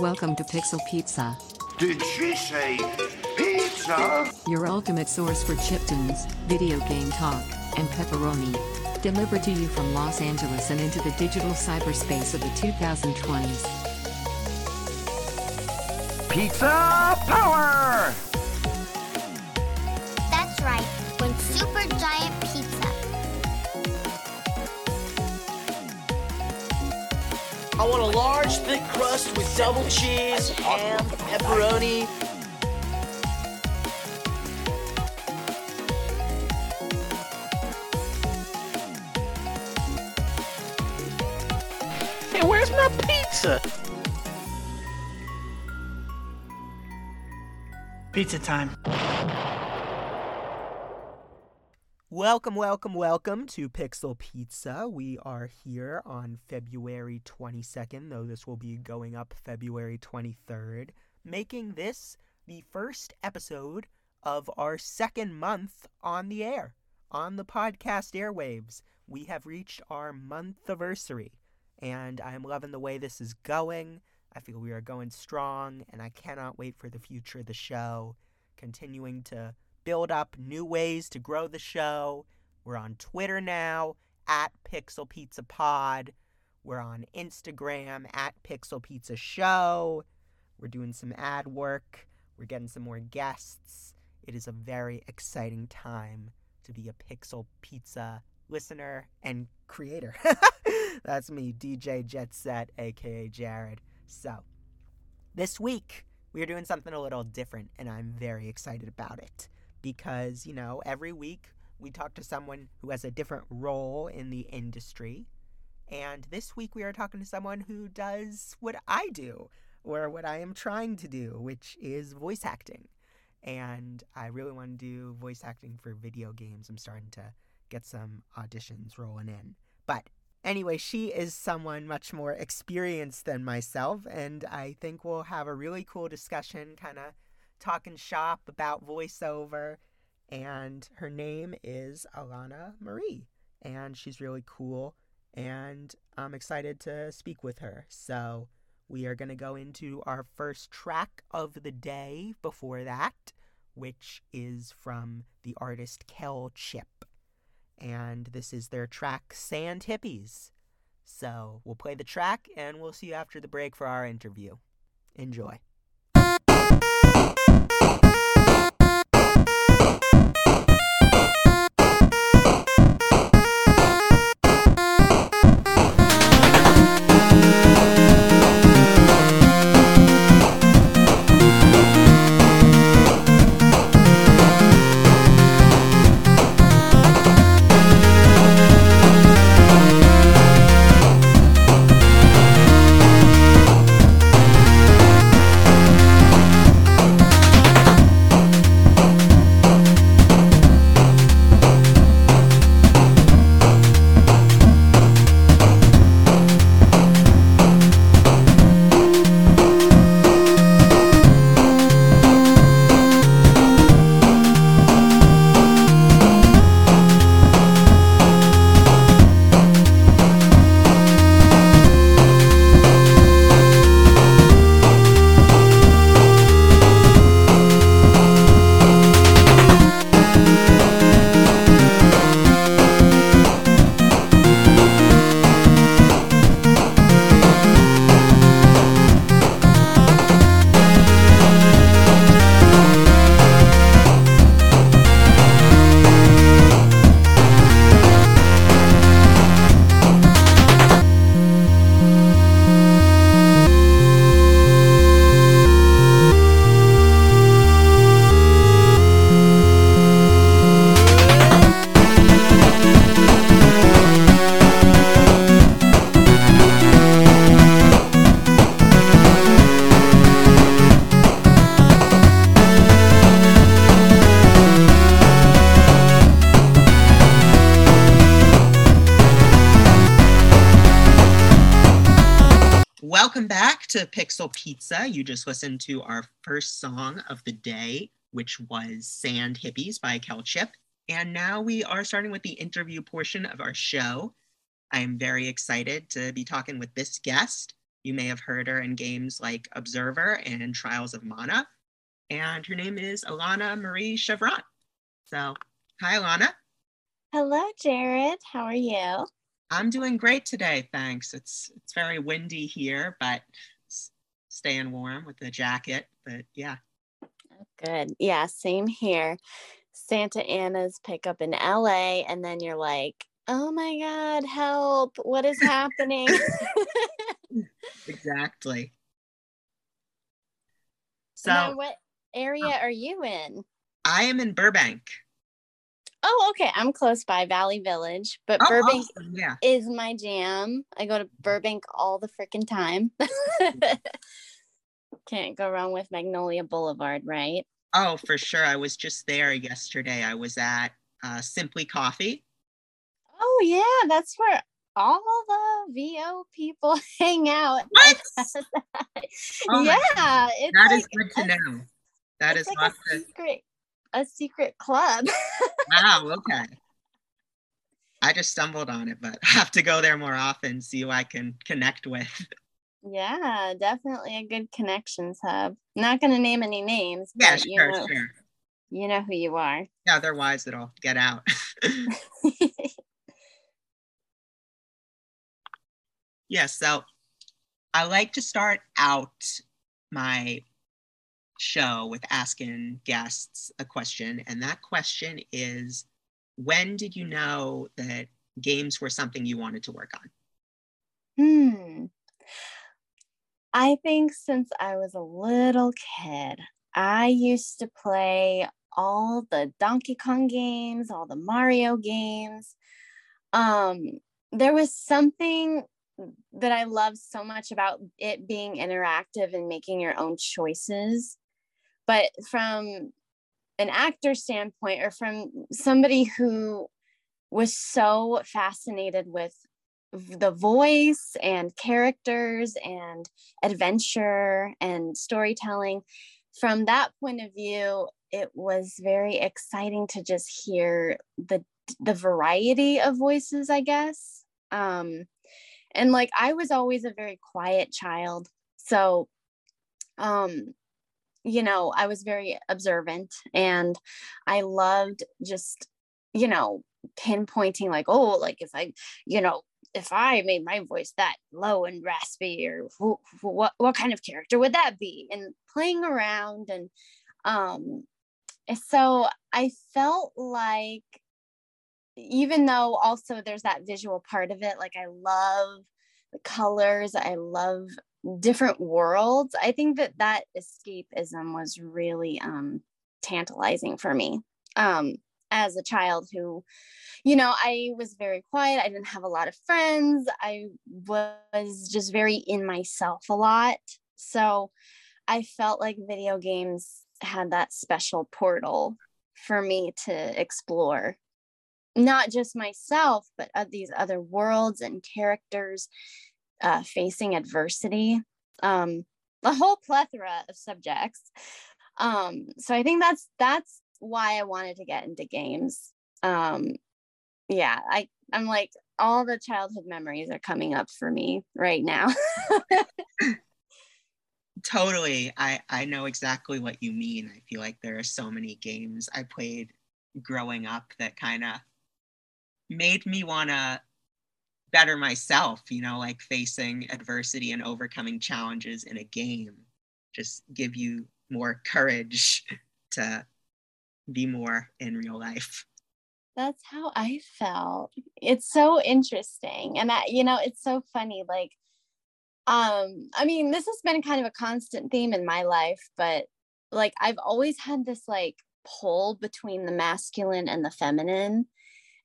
Welcome to Pixel Pizza, Did she say pizza? your ultimate source for chiptunes, video game talk, and pepperoni. Delivered to you from Los Angeles and into the digital cyberspace of the 2020s. Pizza power! I want a large, thick crust with double cheese, ham, pepperoni. Hey, where's my pizza? Pizza time. Welcome, welcome, welcome to Pixel Pizza. We are here on February 22nd, though this will be going up February 23rd, making this the first episode of our second month on the air, on the podcast airwaves. We have reached our month anniversary, and I'm loving the way this is going. I feel we are going strong, and I cannot wait for the future of the show, continuing to build up new ways to grow the show. We're on Twitter now at Pixel Pizza Pod. We're on Instagram at Pixel Pizza Show. We're doing some ad work. We're getting some more guests. It is a very exciting time to be a Pixel Pizza listener and creator. That's me, DJ Jet Set, aka Jared. So, this week we are doing something a little different, and I'm very excited about it because, you know, every week we talk to someone who has a different role in the industry. And this week we are talking to someone who does what I do, or what I am trying to do, which is voice acting. And I really want to do voice acting for video games. I'm starting to get some auditions rolling in. But anyway, she is someone much more experienced than myself, and I think we'll have a really cool discussion, kind of talking shop about voiceover. And her name is Alana Marie, and she's really cool. And I'm excited to speak with her. So we are going to go into our first track of the day before that, which is from the artist KELChip. And this is their track Sand Hippies. So we'll play the track and we'll see you after the break for our interview. Enjoy. Welcome back to Pixel Pizza. You just listened to our first song of the day, which was Sand Hippies by KELChip. And now we are starting with the interview portion of our show. I am very excited to be talking with this guest. You may have heard her in games like Observer and Trials of Mana. And her name is Alana Marie Cheuvront. So, hi, Alana. Hello, Jared. How are you? I'm doing great today, thanks. It's it's very windy here, but staying warm with the jacket. But yeah. Good. Yeah, same here. Santa Ana's pick up in LA, and then you're like, oh my God, help. What is happening? exactly. So, what oh. area oh. are you in? I am in Burbank. Oh, okay. I'm close by Valley Village, but oh, Burbank awesome. yeah. is my jam. I go to Burbank all the freaking time. Can't go wrong with Magnolia Boulevard, right? Oh, for sure. I was just there yesterday. I was at uh, Simply Coffee. Oh, yeah. That's where all the VO people hang out. What? oh yeah. That like is good to know. That is like a secret, a secret club. wow. Okay. I just stumbled on it, but I have to go there more often, see who I can connect with. Yeah, definitely a good connections hub. Not going to name any names. Yeah, sure, you know, sure. You know who you are. Yeah, otherwise it'll get out. yeah, so I like to start out my show with asking guests a question. And that question is when did you know that games were something you wanted to work on? Hmm. I think since I was a little kid, I used to play all the Donkey Kong games, all the Mario games. Um, there was something that I love so much about it being interactive and making your own choices. But from an actor standpoint, or from somebody who was so fascinated with the voice and characters and adventure and storytelling from that point of view it was very exciting to just hear the the variety of voices i guess. Um and like i was always a very quiet child. So um you know i was very observant and i loved just you know pinpointing like oh like if i you know if I made my voice that low and raspy, or who, what what kind of character would that be? And playing around, and um, so I felt like even though also there's that visual part of it, like I love the colors, I love different worlds. I think that that escapism was really um, tantalizing for me. Um, as a child who, you know, I was very quiet. I didn't have a lot of friends. I was just very in myself a lot. So I felt like video games had that special portal for me to explore not just myself, but uh, these other worlds and characters uh, facing adversity, um, a whole plethora of subjects. Um, so I think that's that's why I wanted to get into games. Um, yeah, I I'm like all the childhood memories are coming up for me right now. totally. I I know exactly what you mean. I feel like there are so many games I played growing up that kind of made me want to better myself, you know, like facing adversity and overcoming challenges in a game just give you more courage to be more in real life. That's how I felt. It's so interesting. And that, you know, it's so funny. Like, um, I mean, this has been kind of a constant theme in my life, but like I've always had this like pull between the masculine and the feminine.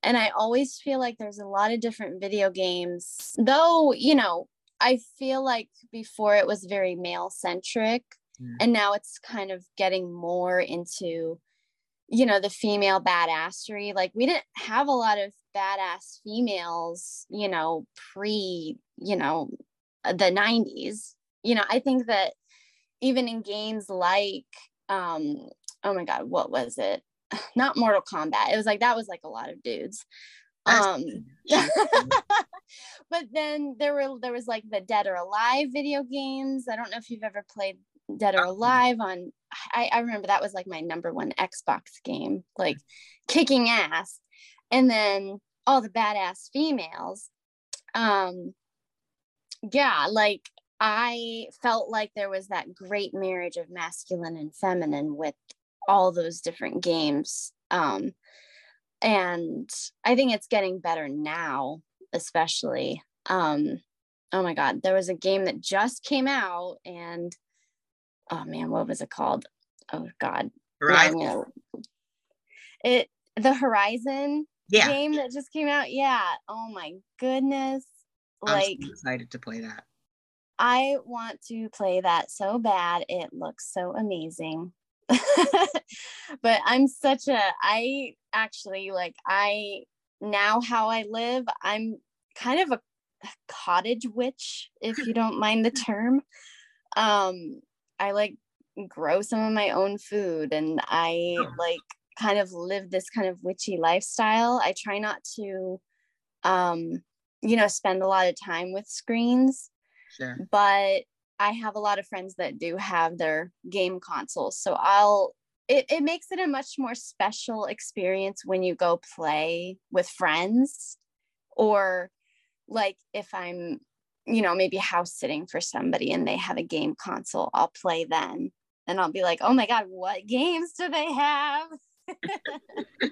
And I always feel like there's a lot of different video games, though, you know, I feel like before it was very male centric, mm. and now it's kind of getting more into you know the female badassery. Like we didn't have a lot of badass females you know pre you know the 90s you know i think that even in games like um oh my god what was it not mortal kombat it was like that was like a lot of dudes um but then there were there was like the Dead or Alive video games. I don't know if you've ever played Dead or Oh. Alive on. I, I remember that was like my number one Xbox game, like kicking ass. And then all the badass females. Um, yeah, like I felt like there was that great marriage of masculine and feminine with all those different games. Um, and I think it's getting better now, especially. Um, oh my God, there was a game that just came out, and oh man, what was it called? Oh God, Horizon. it the Horizon Yeah. game that just came out. Yeah. Oh my goodness. I'm Like so excited to play that. I want to play that so bad. It looks so amazing. but I'm such a I actually like I now how I live, I'm kind of a cottage witch if you don't mind the term. Um I like grow some of my own food and I like kind of live this kind of witchy lifestyle. I try not to um you know spend a lot of time with screens Sure. but I have a lot of friends that do have their game consoles. So I'll it, it makes it a much more special experience when you go play with friends or like if I'm, you know, maybe house sitting for somebody and they have a game console, I'll play then. And I'll be like, oh my God, what games do they have?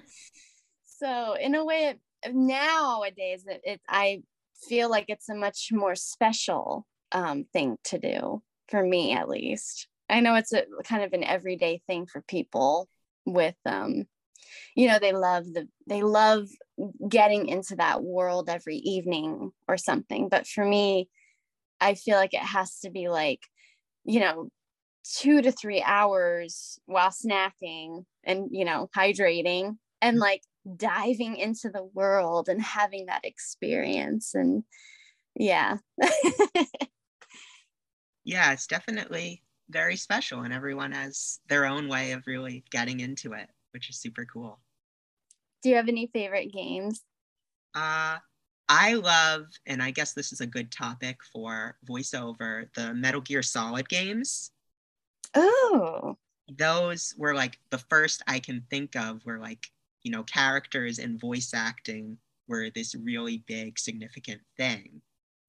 so in a way, nowadays it, it I feel like it's a much more special um, thing to do for me at least. I know it's a kind of an everyday thing for people with um you know they love the they love getting into that world every evening or something but for me i feel like it has to be like you know two to three hours while snacking and you know hydrating and like diving into the world and having that experience and yeah Yeah, it's definitely very special, and everyone has their own way of really getting into it, which is super cool. do you have any favorite games Uh, I love, and I guess this is a good topic for voiceover, the Metal Gear Solid games. oh Those were like the first I can think of where like, you know, characters and voice acting were this really big, significant thing.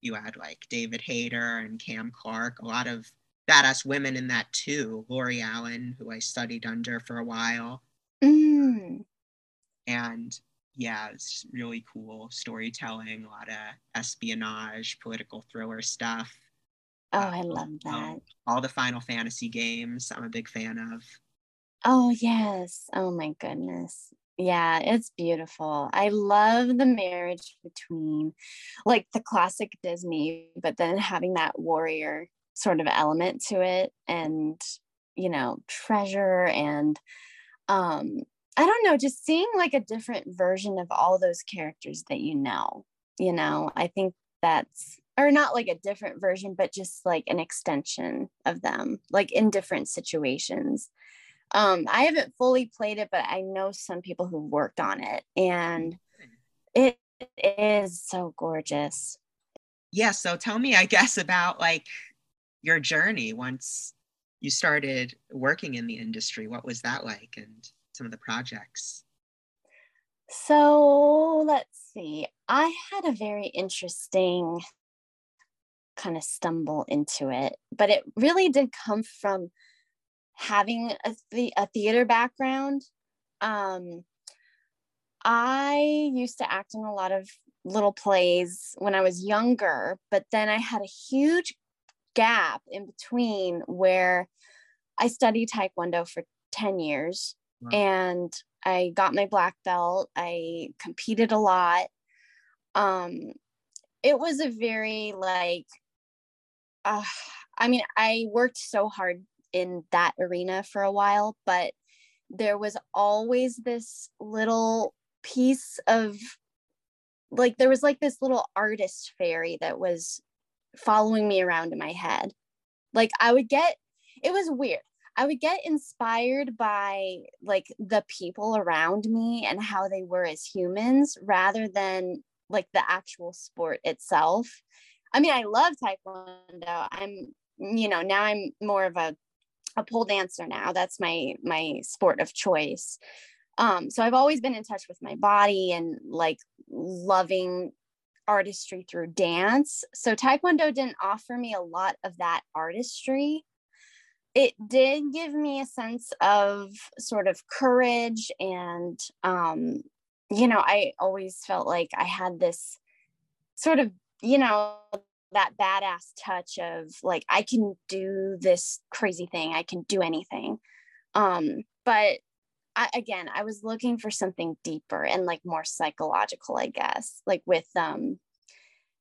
You had like David Hayter and Cam Clarke, a lot of badass women in that too. Lori Alan, who I studied under for a while. mm. and yeah, it's really cool storytelling, a lot of espionage, political thriller stuff. oh Uh, i love that um, all the Final Fantasy games, I'm a big fan of. oh yes oh my goodness yeah it's beautiful. I love the marriage between like the classic disney but then having that warrior sort of element to it and you know treasure and um i don't know just seeing like a different version of all those characters that you know you know? I think that's or not like a different version but just like an extension of them like in different situations um i haven't fully played it but i know some people who worked on it and it is so gorgeous Yeah, so tell me, I guess, about like your journey once you started working in the industry. What was that like and some of the projects? So let's see. I had a very interesting kind of stumble into it, but it really did come from having a, the- a theater background. Um, I used to act in a lot of little plays when I was younger, but then I had a huge gap in between where I studied Taekwondo for 10 years Wow. and I got my black belt. I competed a lot. Um, it was a very like, uh, I mean, I worked so hard in that arena for a while, but there was always this little piece of like, there was like this little artist fairy that was following me around in my head. Like, I would get, it was weird. I would get inspired by like the people around me and how they were as humans rather than like the actual sport itself. I mean, I love taekwondo. I'm, you know, now I'm more of a a pole dancer now. That's my my sport of choice. Um, so I've always been in touch with my body and like loving artistry through dance. So taekwondo didn't offer me a lot of that artistry. It did give me a sense of sort of courage and um, you know, I always felt like I had this sort of, you know, that badass touch of like I can do this crazy thing. I can do anything. Um, but I, again, I was looking for something deeper and like more psychological, I guess, like with um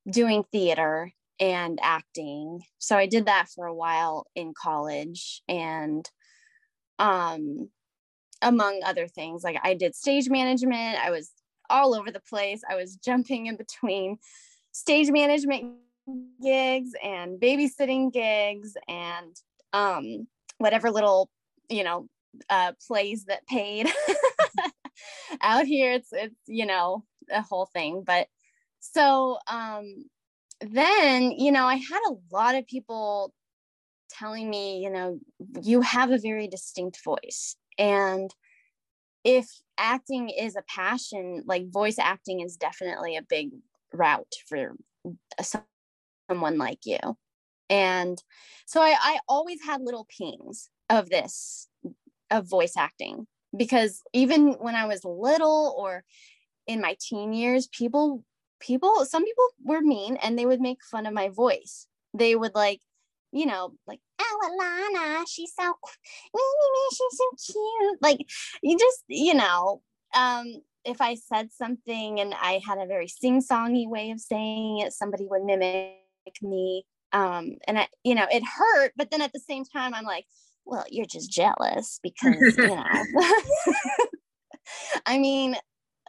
doing theater and acting. So I did that for a while in college and um among other things like I did stage management. I was all over the place. I was jumping in between stage management gigs and babysitting gigs and um whatever little, you know, uh plays that paid. Out here it's it's you know, a whole thing, but so um then you know i had a lot of people telling me you know you have a very distinct voice and if acting is a passion like voice acting is definitely a big route for someone like you. And so I, I always had little pings of this of voice acting because even when i was little or in my teen years people people some people were mean and they would make fun of my voice. They would like you know like oh alana she's so she's so cute. Like you just you know um if i said something and i had a very sing-songy way of saying it somebody would mimic me um and i you know it hurt but then at the same time i'm like well you're just jealous because you know i mean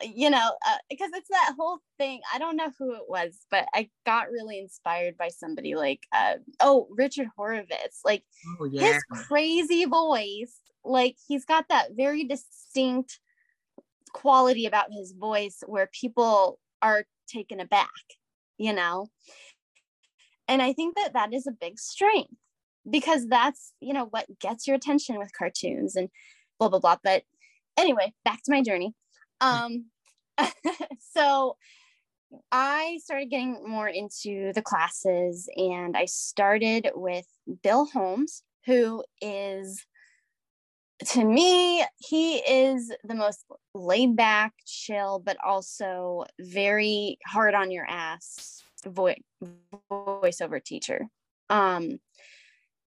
you know, uh, because it's that whole thing. I don't know who it was, but I got really inspired by somebody like, uh, oh, Richard Horvitz. Like oh, yeah. his crazy voice, like he's got that very distinct quality about his voice where people are taken aback, you know? And I think that that is a big strength because that's, you know, what gets your attention with cartoons and blah, blah, blah. But anyway, back to my journey. Um, so I started getting more into the classes and I started with Bill Holmes, who is, to me, he is the most laid back, chill, but also very hard on your ass voice voiceover teacher. Um,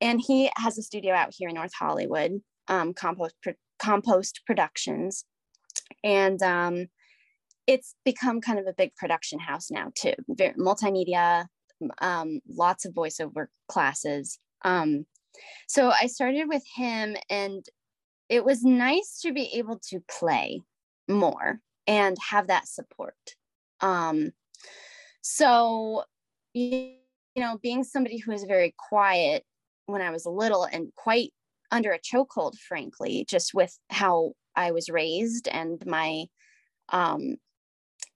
and he has a studio out here in North Hollywood, um, Compost, Compost Productions. And um, it's become kind of a big production house now too. Very, multimedia um, lots of voiceover classes. Um, so i started with him and it was nice to be able to play more and have that support. Um, so you, know being somebody who is very quiet when i was little and quite under a chokehold frankly just with how I was raised and my um,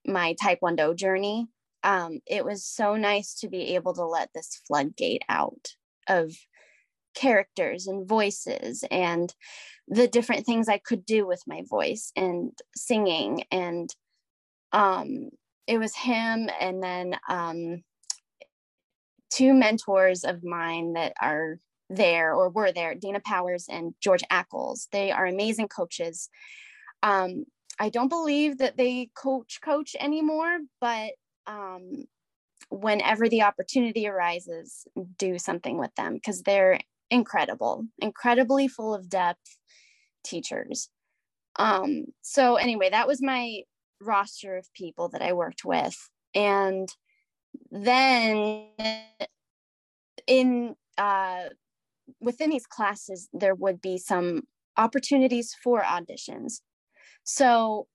my Taekwondo journey. Um, it was so nice to be able to let this floodgate out of characters and voices and the different things I could do with my voice and singing. And um, it was him and then um, two mentors of mine that are there or were there, Dana Powers and George Ackles. They are amazing coaches. Um, I don't believe that they coach coach anymore, but um, whenever the opportunity arises, do something with them because they're incredible, incredibly full of depth teachers. Um, so anyway, that was my roster of people that I worked with. And then in uh, within these classes, there would be some opportunities for auditions. So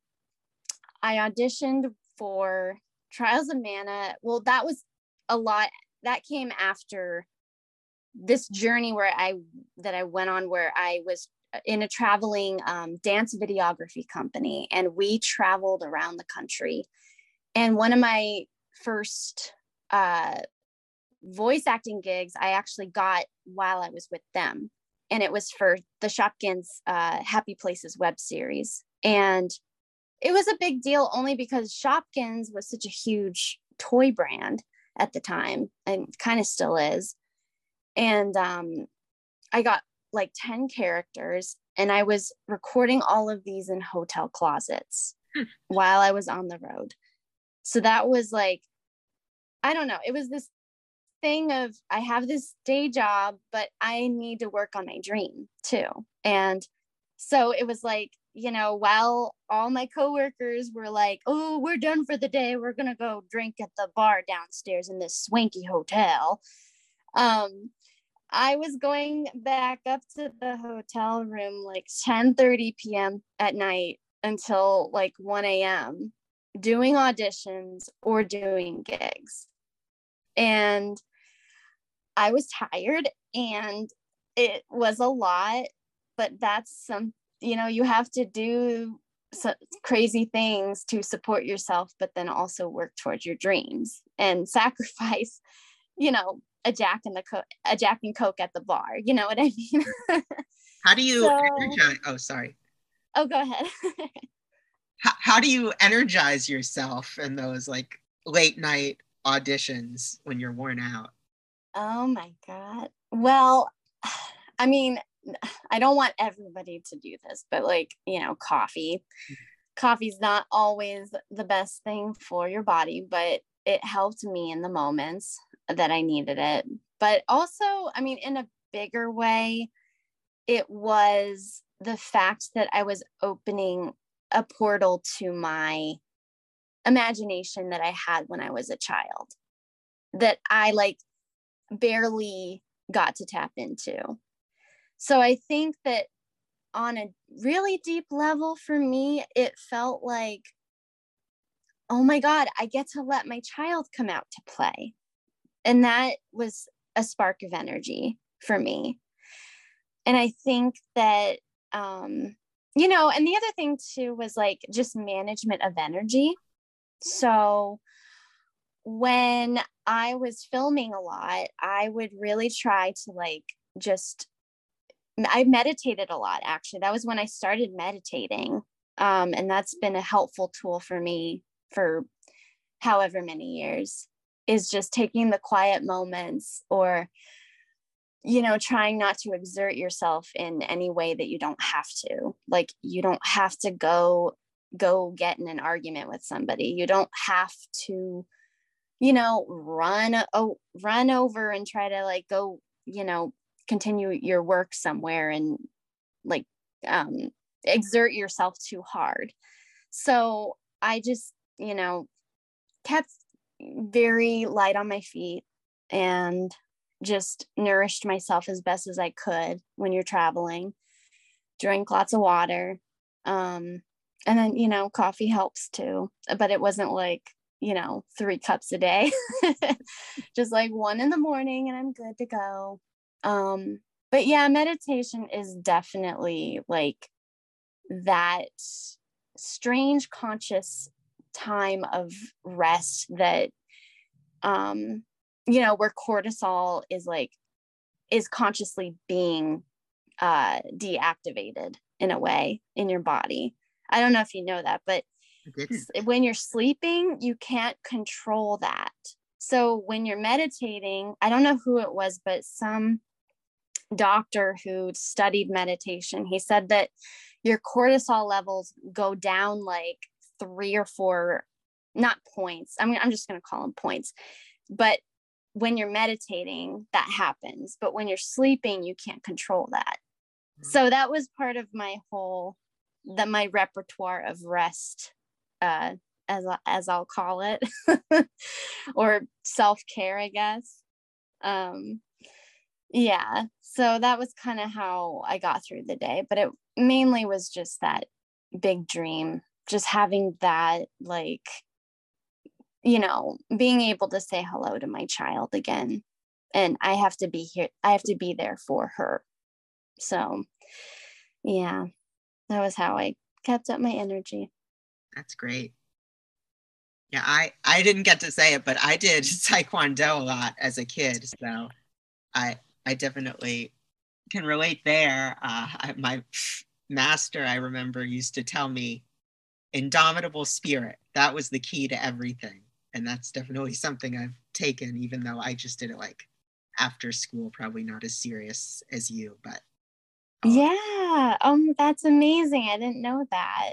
I auditioned for Trials of Mana. Well, that was a lot. That came after this journey where I that I went on where I was in a traveling um, dance videography company and we traveled around the country and one of my first uh, voice acting gigs I actually got while I was with them. And it was for the Shopkins uh, Happy Places web series. And it was a big deal only because Shopkins was such a huge toy brand at the time and kind of still is. And um, I got like 10 characters and I was recording all of these in hotel closets hmm. while I was on the road. So that was like, I don't know, it was this thing of I have this day job, but I need to work on my dream too. And so it was like, you know, while all my coworkers were like, oh, we're done for the day, we're going to go drink at the bar downstairs in this swanky hotel. Um, I was going back up to the hotel room like 10 30 p.m. at night until like 1 a.m doing auditions or doing gigs. And I was tired and it was a lot, but that's some, you know, you have to do crazy things to support yourself, but then also work towards your dreams and sacrifice, you know, a Jack and the co- a Jack and Coke at the bar. You know what I mean? How do you? So, oh, sorry. Oh, go ahead. how, how do you energize yourself in those like late night auditions when you're worn out? Oh my God. Well, I mean, I don't want everybody to do this, but like, you know, coffee. Mm-hmm. Coffee's not always the best thing for your body, but it helped me in the moments that I needed it. But also, I mean, in a bigger way, it was the fact that I was opening a portal to my imagination that I had when I was a child that I like barely got to tap into. So I think that on a really deep level for me, it felt like, oh my God, I get to let my child come out to play. And that was a spark of energy for me. And I think that um, you know, and the other thing too was like just management of energy. So when I was filming a lot, I would really try to like just I meditated a lot actually. That was when I started meditating. Um, and that's been a helpful tool for me for however many years is just taking the quiet moments or you know trying not to exert yourself in any way that you don't have to. Like you don't have to go go get in an argument with somebody. You don't have to you know run oh run over and try to like go you know continue your work somewhere and like um exert yourself too hard. So i just you know kept very light on my feet and just nourished myself as best as I could when you're traveling, Drink lots of water. Um, and then, you know, coffee helps too, but it wasn't like, you know, three cups a day, just like one in the morning and I'm good to go. Um, but yeah, meditation is definitely like that strange conscious time of rest that um you know where cortisol is like is consciously being uh deactivated in a way in your body. I don't know if you know that but when you're sleeping you can't control that. So when you're meditating i don't know who it was but some doctor who studied meditation he said that your cortisol levels go down like three or four not points. I mean i'm just going to call them points. But when you're meditating that happens. But when you're sleeping you can't control that. Mm-hmm. so that was part of my whole that my repertoire of rest uh as as I'll call it or self-care I guess. Um yeah so that was kind of how I got through the day. But it mainly was just that big dream just having that like you know, being able to say hello to my child again. And I have to be here, I have to be there for her. So, yeah, that was how I kept up my energy. That's great. Yeah, I I didn't get to say it, but I did taekwondo a lot as a kid, so I I definitely can relate there. Uh, I, my master, I remember, used to tell me, "Indomitable spirit." That was the key to everything, and that's definitely something I've taken, even though I just did it like after school, probably not as serious as you, but Yeah. Um, that's amazing. I didn't know that.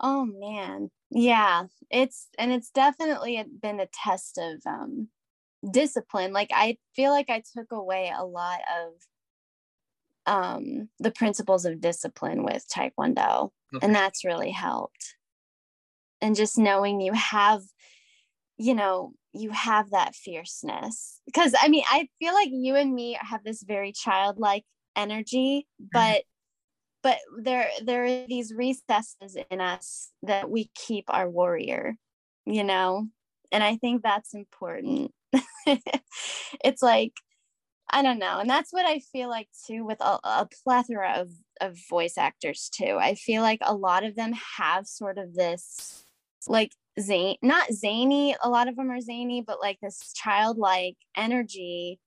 Oh man. Yeah. It's and it's definitely been a test of um discipline. Like I feel like I took away a lot of um the principles of discipline with Taekwondo. Okay. And that's really helped. And just knowing you have, you know, you have that fierceness. Because I mean, I feel like you and me have this very childlike energy, mm-hmm. but but there there are these recesses in us that we keep our warrior, you know? And I think that's important. it's like I don't know. And that's what I feel like too with a, a plethora of, of voice actors too. I feel like a lot of them have sort of this like zany, not zany, a lot of them are zany, but like this childlike energy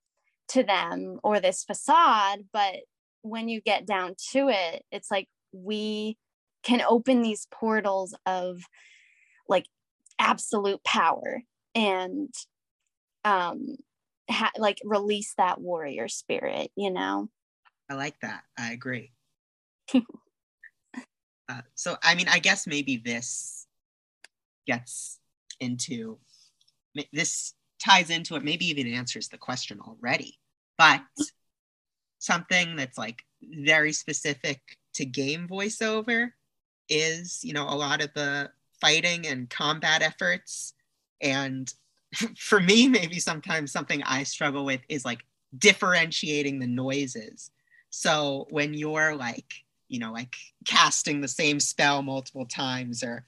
to them or this facade. But when you get down to it, it's like we can open these portals of like absolute power and um ha- like release that warrior spirit you know I like that. I agree. uh, so, I mean, I guess maybe this gets into this ties into it, maybe even answers the question already. But something that's like very specific to game voiceover is, you know, a lot of the fighting and combat efforts. And for me, maybe sometimes something I struggle with is like differentiating the noises. So when you're like, you know, like casting the same spell multiple times or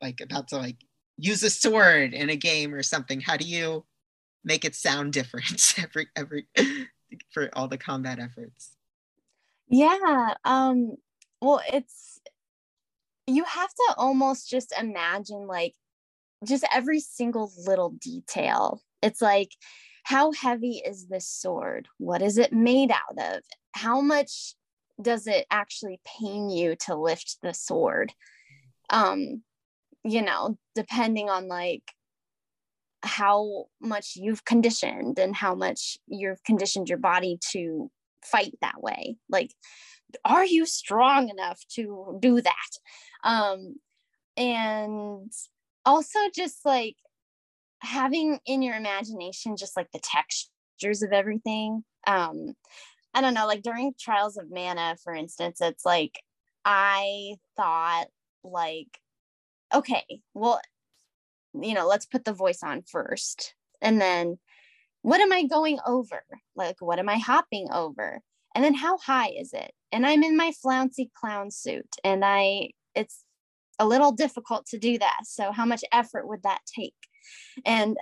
like about to like use a sword in a game or something, how do you make it sound different every every for all the combat efforts? yeah um well it's you have to almost just imagine like just every single little detail. It's like how heavy is this sword? What is it made out of? How much does it actually pain you to lift the sword? Um you know depending on like how much you've conditioned and how much you've conditioned your body to fight that way. Like are you strong enough to do that? Um and also just like having in your imagination just like the textures of everything. Um i don't know like during trials of mana for instance it's like i thought like okay well you know let's put the voice on first. And then what am i going over? Like what am i hopping over? And then how high is it? And i'm in my flouncy clown suit and i it's a little difficult to do that. So how much effort would that take? And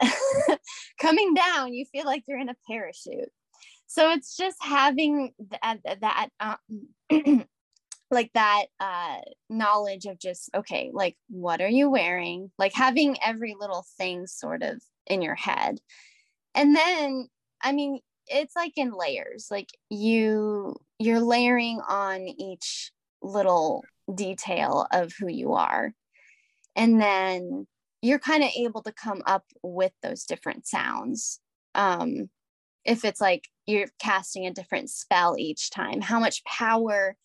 coming down you feel like you're in a parachute. So it's just having that that um, like that uh knowledge of just okay like what are you wearing? Like having every little thing sort of in your head. And then i mean it's like in layers. Like you you're layering on each little detail of who you are. And then you're kind of able to come up with those different sounds. Um if it's like you're casting a different spell each time how much power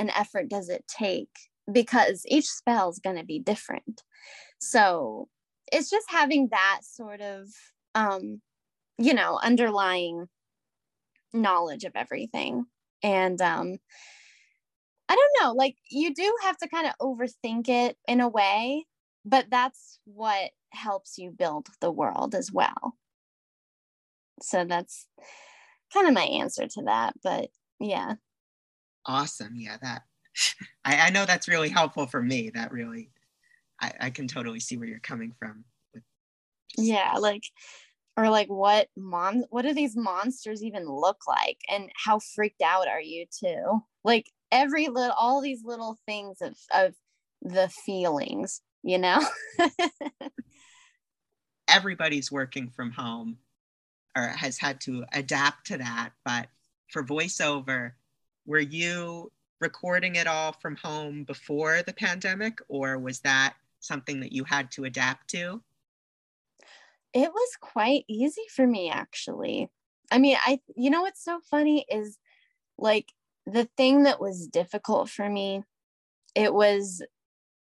and effort does it take? Because each spell is going to be different. So it's just having that sort of um you know underlying knowledge of everything. And um i don't know like you do have to kind of overthink it in a way but that's what helps you build the world as well. So that's kind of my answer to that but yeah Awesome. Yeah, that I, I know that's really helpful for me. That really I, I can totally see where you're coming from. yeah like or like what mon what do these monsters even look like and how freaked out are you too like every little all these little things of of the feelings you know everybody's working from home or has had to adapt to that. But for voiceover, were you recording it all from home before the pandemic, or was that something that you had to adapt to? It was quite easy for me, actually. I mean, I, you know, what's so funny is like the thing that was difficult for me, it was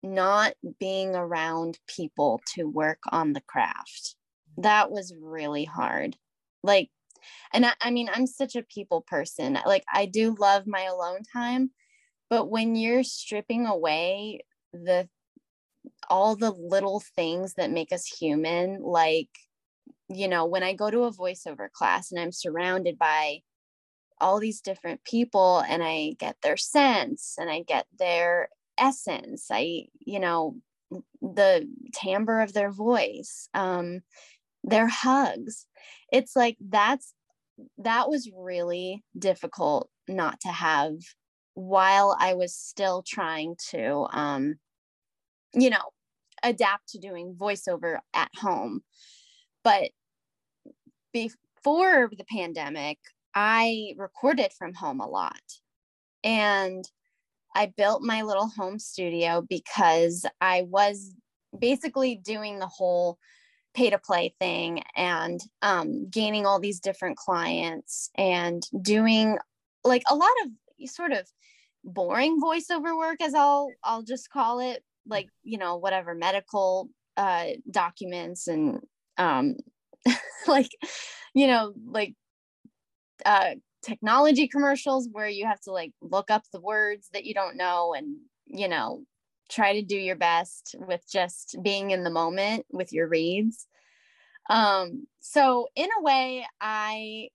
not being around people to work on the craft. That was really hard. Like, and I, I mean, I'm such a people person. Like, I do love my alone time, but when you're stripping away the all the little things that make us human, like, you know, when I go to a voiceover class and I'm surrounded by all these different people and I get their sense and I get their essence i you know the timbre of their voice um their hugs it's like that's that was really difficult not to have while i was still trying to um you know adapt to doing voiceover at home. But before the pandemic i recorded from home a lot. And I built my little home studio because I was basically doing the whole pay to play thing and um, gaining all these different clients and doing like a lot of sort of boring voiceover work as I'll I'll just call it like you know whatever medical uh documents and um like you know like uh technology commercials where you have to like look up the words that you don't know and you know try to do your best with just being in the moment with your reads um so in a way i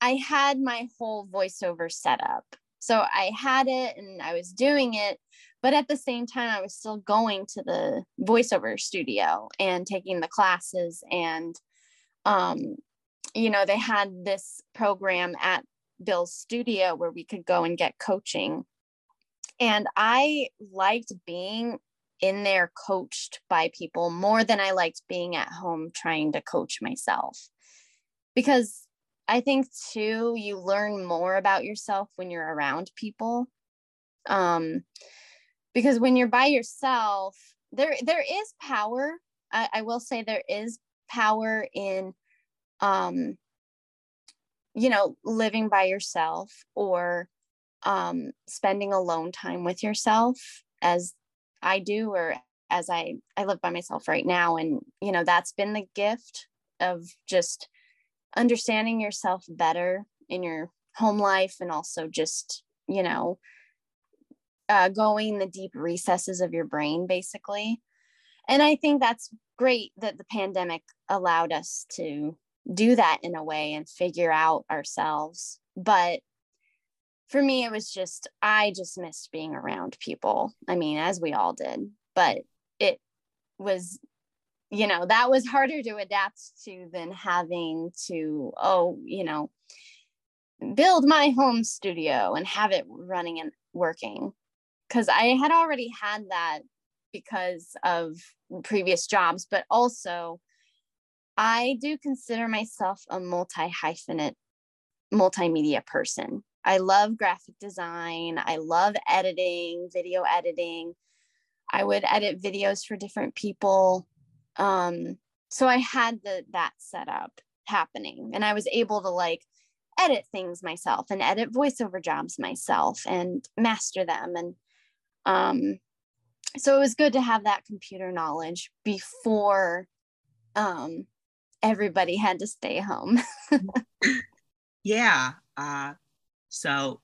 i had my whole voiceover set up so i had it and i was doing it but at the same time i was still going to the voiceover studio and taking the classes and um you know they had this program at Bill's studio where we could go and get coaching. And I liked being in there coached by people more than I liked being at home trying to coach myself. Because I think too, you learn more about yourself when you're around people. Um, because when you're by yourself, there there is power. I, I will say there is power in um you know, living by yourself or um, spending alone time with yourself as I do or as I I live by myself right now and you know that's been the gift of just understanding yourself better in your home life and also just you know uh, going the deep recesses of your brain basically and I think that's great that the pandemic allowed us to do that in a way and figure out ourselves. But for me, it was just, I just missed being around people. I mean, as we all did, but it was, you know, that was harder to adapt to than having to, oh, you know, build my home studio and have it running and working. Because I had already had that because of previous jobs, but also I do consider myself a multi hyphenate multimedia person. I love graphic design. I love editing, video editing. I would edit videos for different people. Um, so I had the that setup happening and I was able to like edit things myself and edit voiceover jobs myself and master them. And um, so it was good to have that computer knowledge before um, everybody had to stay home. yeah. Uh, so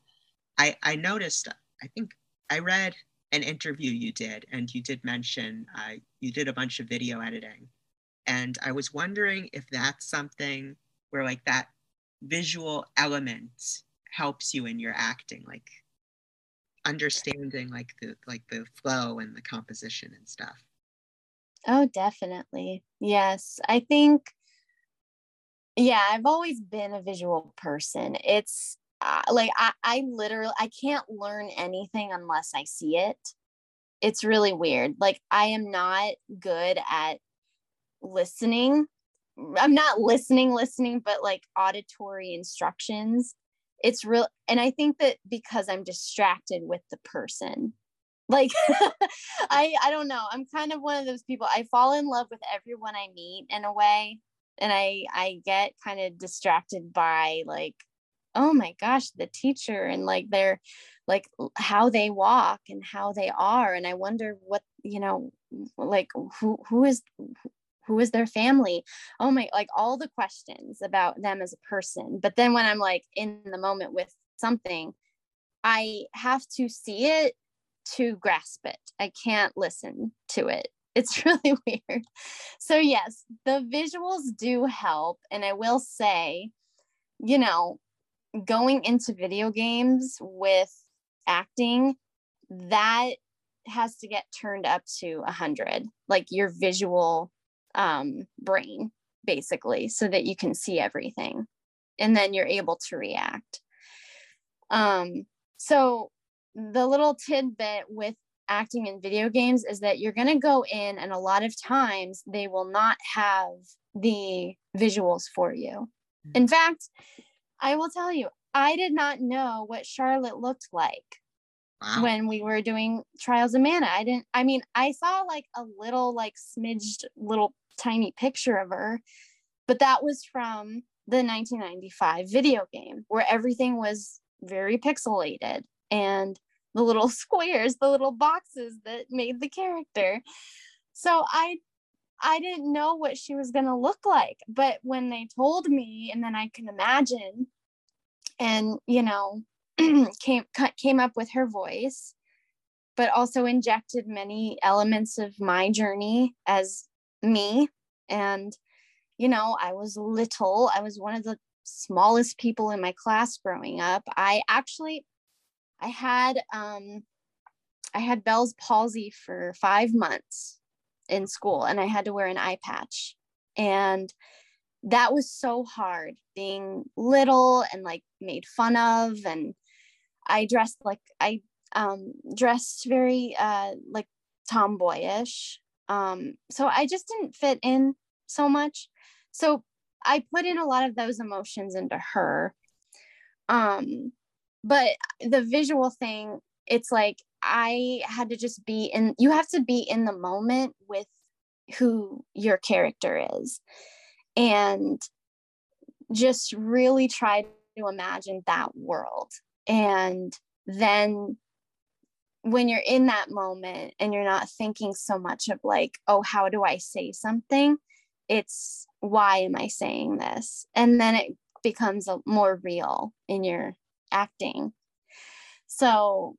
I, I noticed, I think I read an interview you did, and you did mention uh, you did a bunch of video editing. And I was wondering if that's something where, like, that visual element helps you in your acting, like understanding like the like the flow and the composition and stuff. Oh definitely. Yes. I think yeah i've always been a visual person. It's uh, like I, I literally i can't learn anything unless i see it. It's really weird. Like i am not good at listening. I'm not listening listening but like auditory instructions. It's real and i think that because i'm distracted with the person. Like i i don't know. I'm kind of one of those people. I fall in love with everyone i meet in a way and i i get kind of distracted by like oh my gosh the teacher and like their like how they walk and how they are and i wonder what you know like who who is who is their family? Oh my like all the questions about them as a person but then when i'm like in the moment with something i have to see it to grasp it. I can't listen to it. It's really weird. So yes the visuals do help and i will say you know going into video games with acting that has to get turned up to 100 like your visual um, brain basically so that you can see everything and then you're able to react. Um, so the little tidbit with acting in video games is that you're going to go in and a lot of times they will not have the visuals for you. In fact I will tell you, I did not know what Charlotte looked like wow. when we were doing Trials of Mana. I didn't, I mean, I saw like a little, like smidged little tiny picture of her, but that was from the 1995 video game where everything was very pixelated and the little squares, the little boxes that made the character. So I I didn't know what she was going to look like. But when they told me, and then I can imagine, and you know, came came up with her voice, but also injected many elements of my journey as me. And you know, I was little. I was one of the smallest people in my class growing up. I actually, I had um, I had Bell's palsy for five months in school and I had to wear an eye patch. And that was so hard being little and like made fun of. And I dressed like I um, dressed very uh, like tomboyish. Um, so I just didn't fit in so much. So I put in a lot of those emotions into her. Um, but the visual thing, it's like I had to just be in, you have to be in the moment with who your character is and just really try to imagine that world. And then when you're in that moment and you're not thinking so much of like, oh, how do I say something? It's why am I saying this? And then it becomes a, more real in your acting. So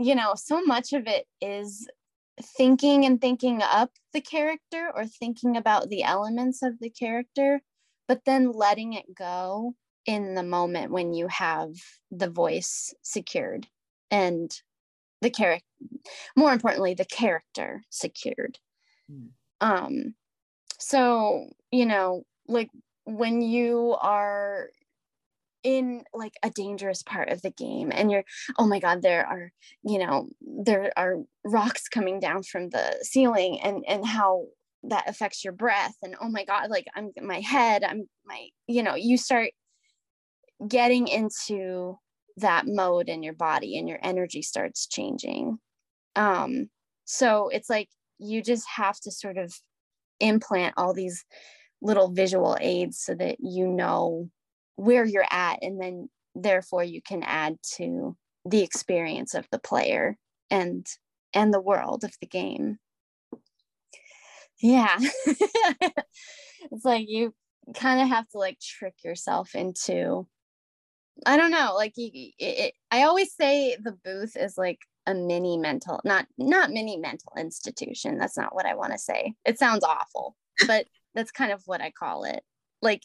you know, so much of it is thinking and thinking up the character or thinking about the elements of the character, but then letting it go in the moment when you have the voice secured and the character, more importantly, the character secured. Mm. Um, so, you know, like when you are in like a dangerous part of the game and you're oh my god there are you know there are rocks coming down from the ceiling and and how that affects your breath and oh my god like i'm my head i'm my you know you start getting into that mode in your body and your energy starts changing. Um so it's like you just have to sort of implant all these little visual aids so that you know where you're at and then therefore you can add to the experience of the player and and the world of the game. Yeah. It's like you kind of have to like trick yourself into i don't know like you it, it, i always say the booth is like a mini mental not not mini mental institution that's not what i want to say. It sounds awful but that's kind of what i call it. Like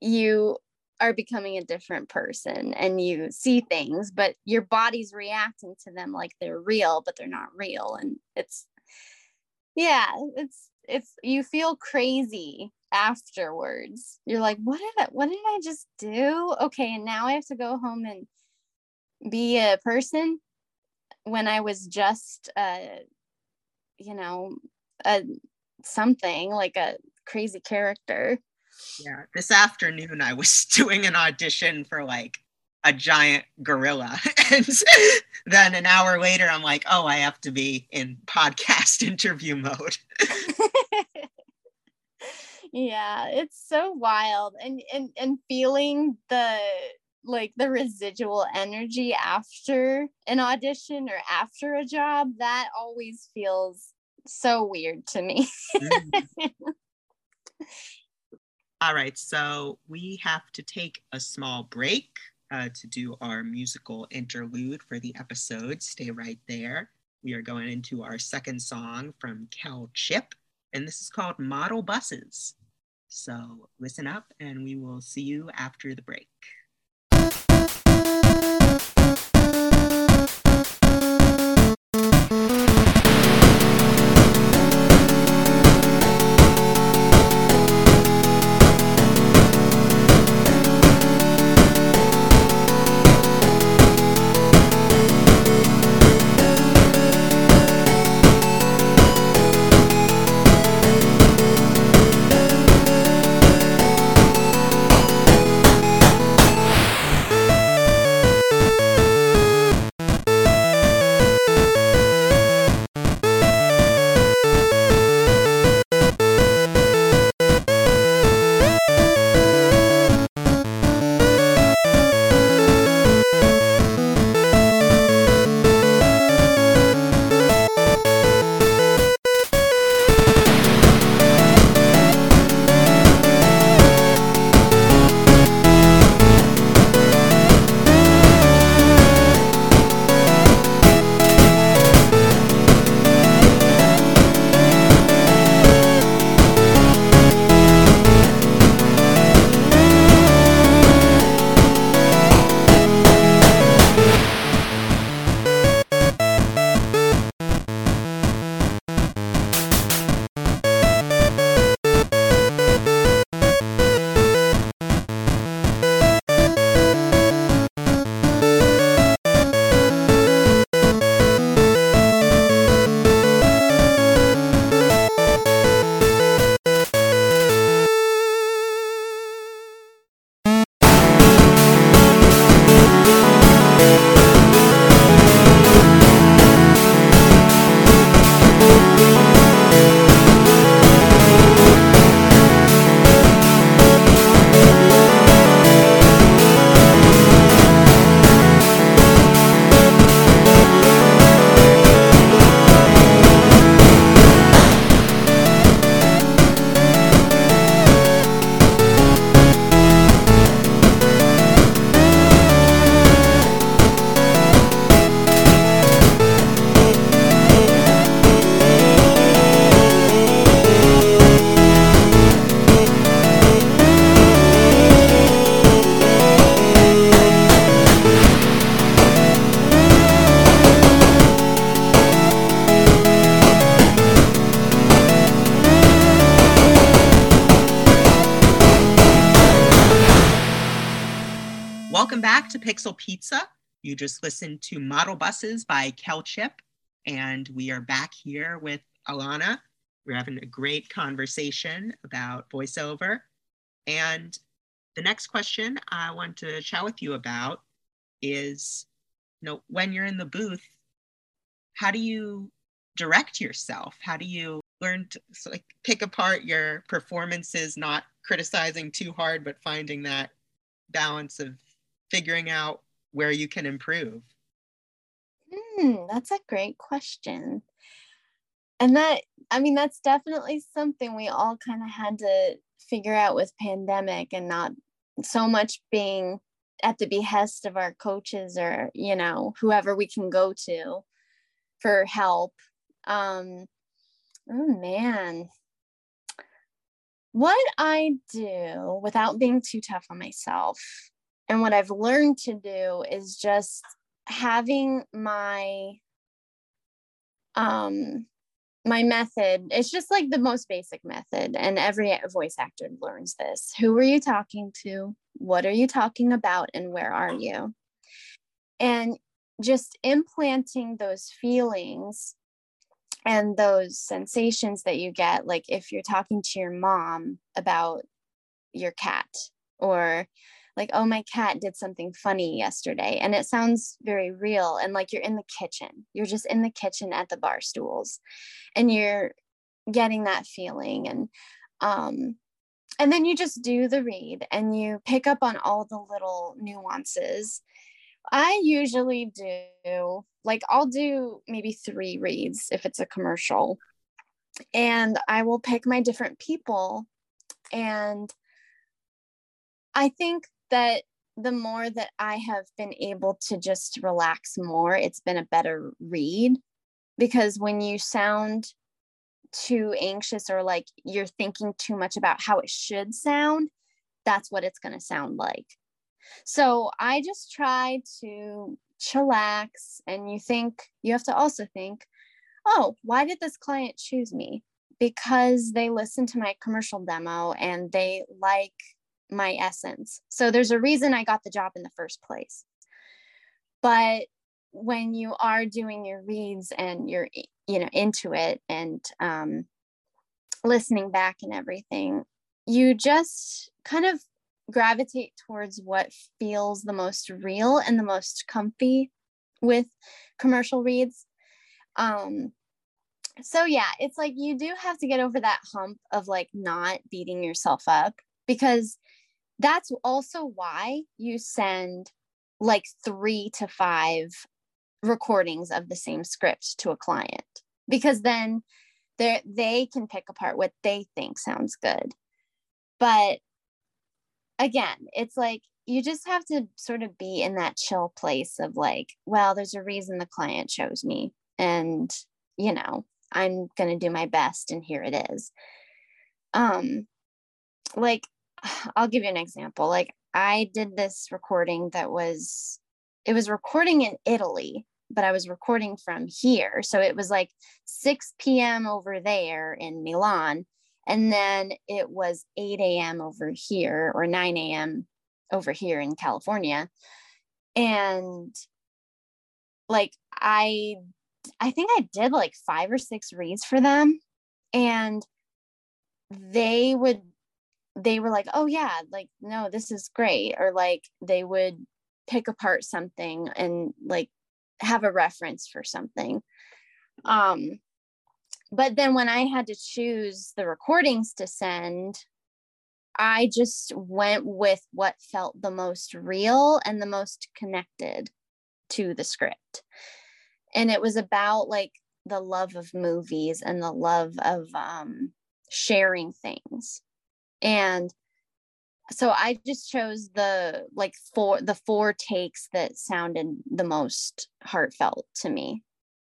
you are becoming a different person and you see things but your body's reacting to them like they're real but they're not real. And it's yeah it's it's you feel crazy afterwards. You're like what did I, what did I just do? Okay and now I have to go home and be a person. When I was just uh you know a something like a crazy character. Yeah. This afternoon, I was doing an audition for like a giant gorilla. and then an hour later, I'm like, oh, I have to be in podcast interview mode. yeah, it's so wild. And, and, and feeling the, like the residual energy after an audition or after a job that always feels so weird to me mm. All right so we have to take a small break uh, to do our musical interlude for the episode. Stay right there. We are going into our second song from KELChip, and this is called Model Buses. So listen up, and we will see you after the break. You just listened to Model Buses by KELChip, and we are back here with Alana. We're having a great conversation about voiceover. And the next question I want to chat with you about is, you know, when you're in the booth, how do you direct yourself? How do you learn to like pick apart your performances, not criticizing too hard, but finding that balance of figuring out where you can improve? Hmm, that's a great question. And that, I mean, that's definitely something we all kind of had to figure out with pandemic and not so much being at the behest of our coaches or, you know, whoever we can go to for help. Um, oh man. What I do without being too tough on myself and what I've learned to do is just having my um my method it's just like the most basic method and every voice actor learns this. Who are you talking to? What are you talking about? And where are you? And just implanting those feelings and those sensations that you get like if you're talking to your mom about your cat or like oh my cat did something funny yesterday and it sounds very real and like you're in the kitchen. You're just in the kitchen at the bar stools and you're getting that feeling and um and then you just do the read and you pick up on all the little nuances. I usually do like i'll do maybe three reads if it's a commercial and i will pick my different people and i think that the more that I have been able to just relax more, it's been a better read. Because when you sound too anxious or like you're thinking too much about how it should sound, that's what it's going to sound like. So I just try to chillax, and you think, you have to also think, oh, why did this client choose me? Because they listened to my commercial demo and they like my essence. So there's a reason I got the job in the first place. But when you are doing your reads and you're you know into it and um, listening back and everything, you just kind of gravitate towards what feels the most real and the most comfy with commercial reads. Um, so yeah, it's like you do have to get over that hump of like not beating yourself up because that's also why you send like three to five recordings of the same script to a client because then they they can pick apart what they think sounds good. But again it's like you just have to sort of be in that chill place of like well there's a reason the client chose me and you know i'm going to do my best and here it is. Um like I'll give you an example. Like I did this recording that was it was recording in Italy, but I was recording from here. So it was like 6 p.m. over there in Milan. And then it was 8 a.m. over here or 9 a.m. over here in California. And like I I think I did like five or six reads for them. And they would they were like, oh, yeah, like, no, this is great. Or like they would pick apart something and like have a reference for something. Um, but then when I had to choose the recordings to send, I just went with what felt the most real and the most connected to the script. And it was about like the love of movies and the love of um, sharing things and so i just chose the like four the four takes that sounded the most heartfelt to me.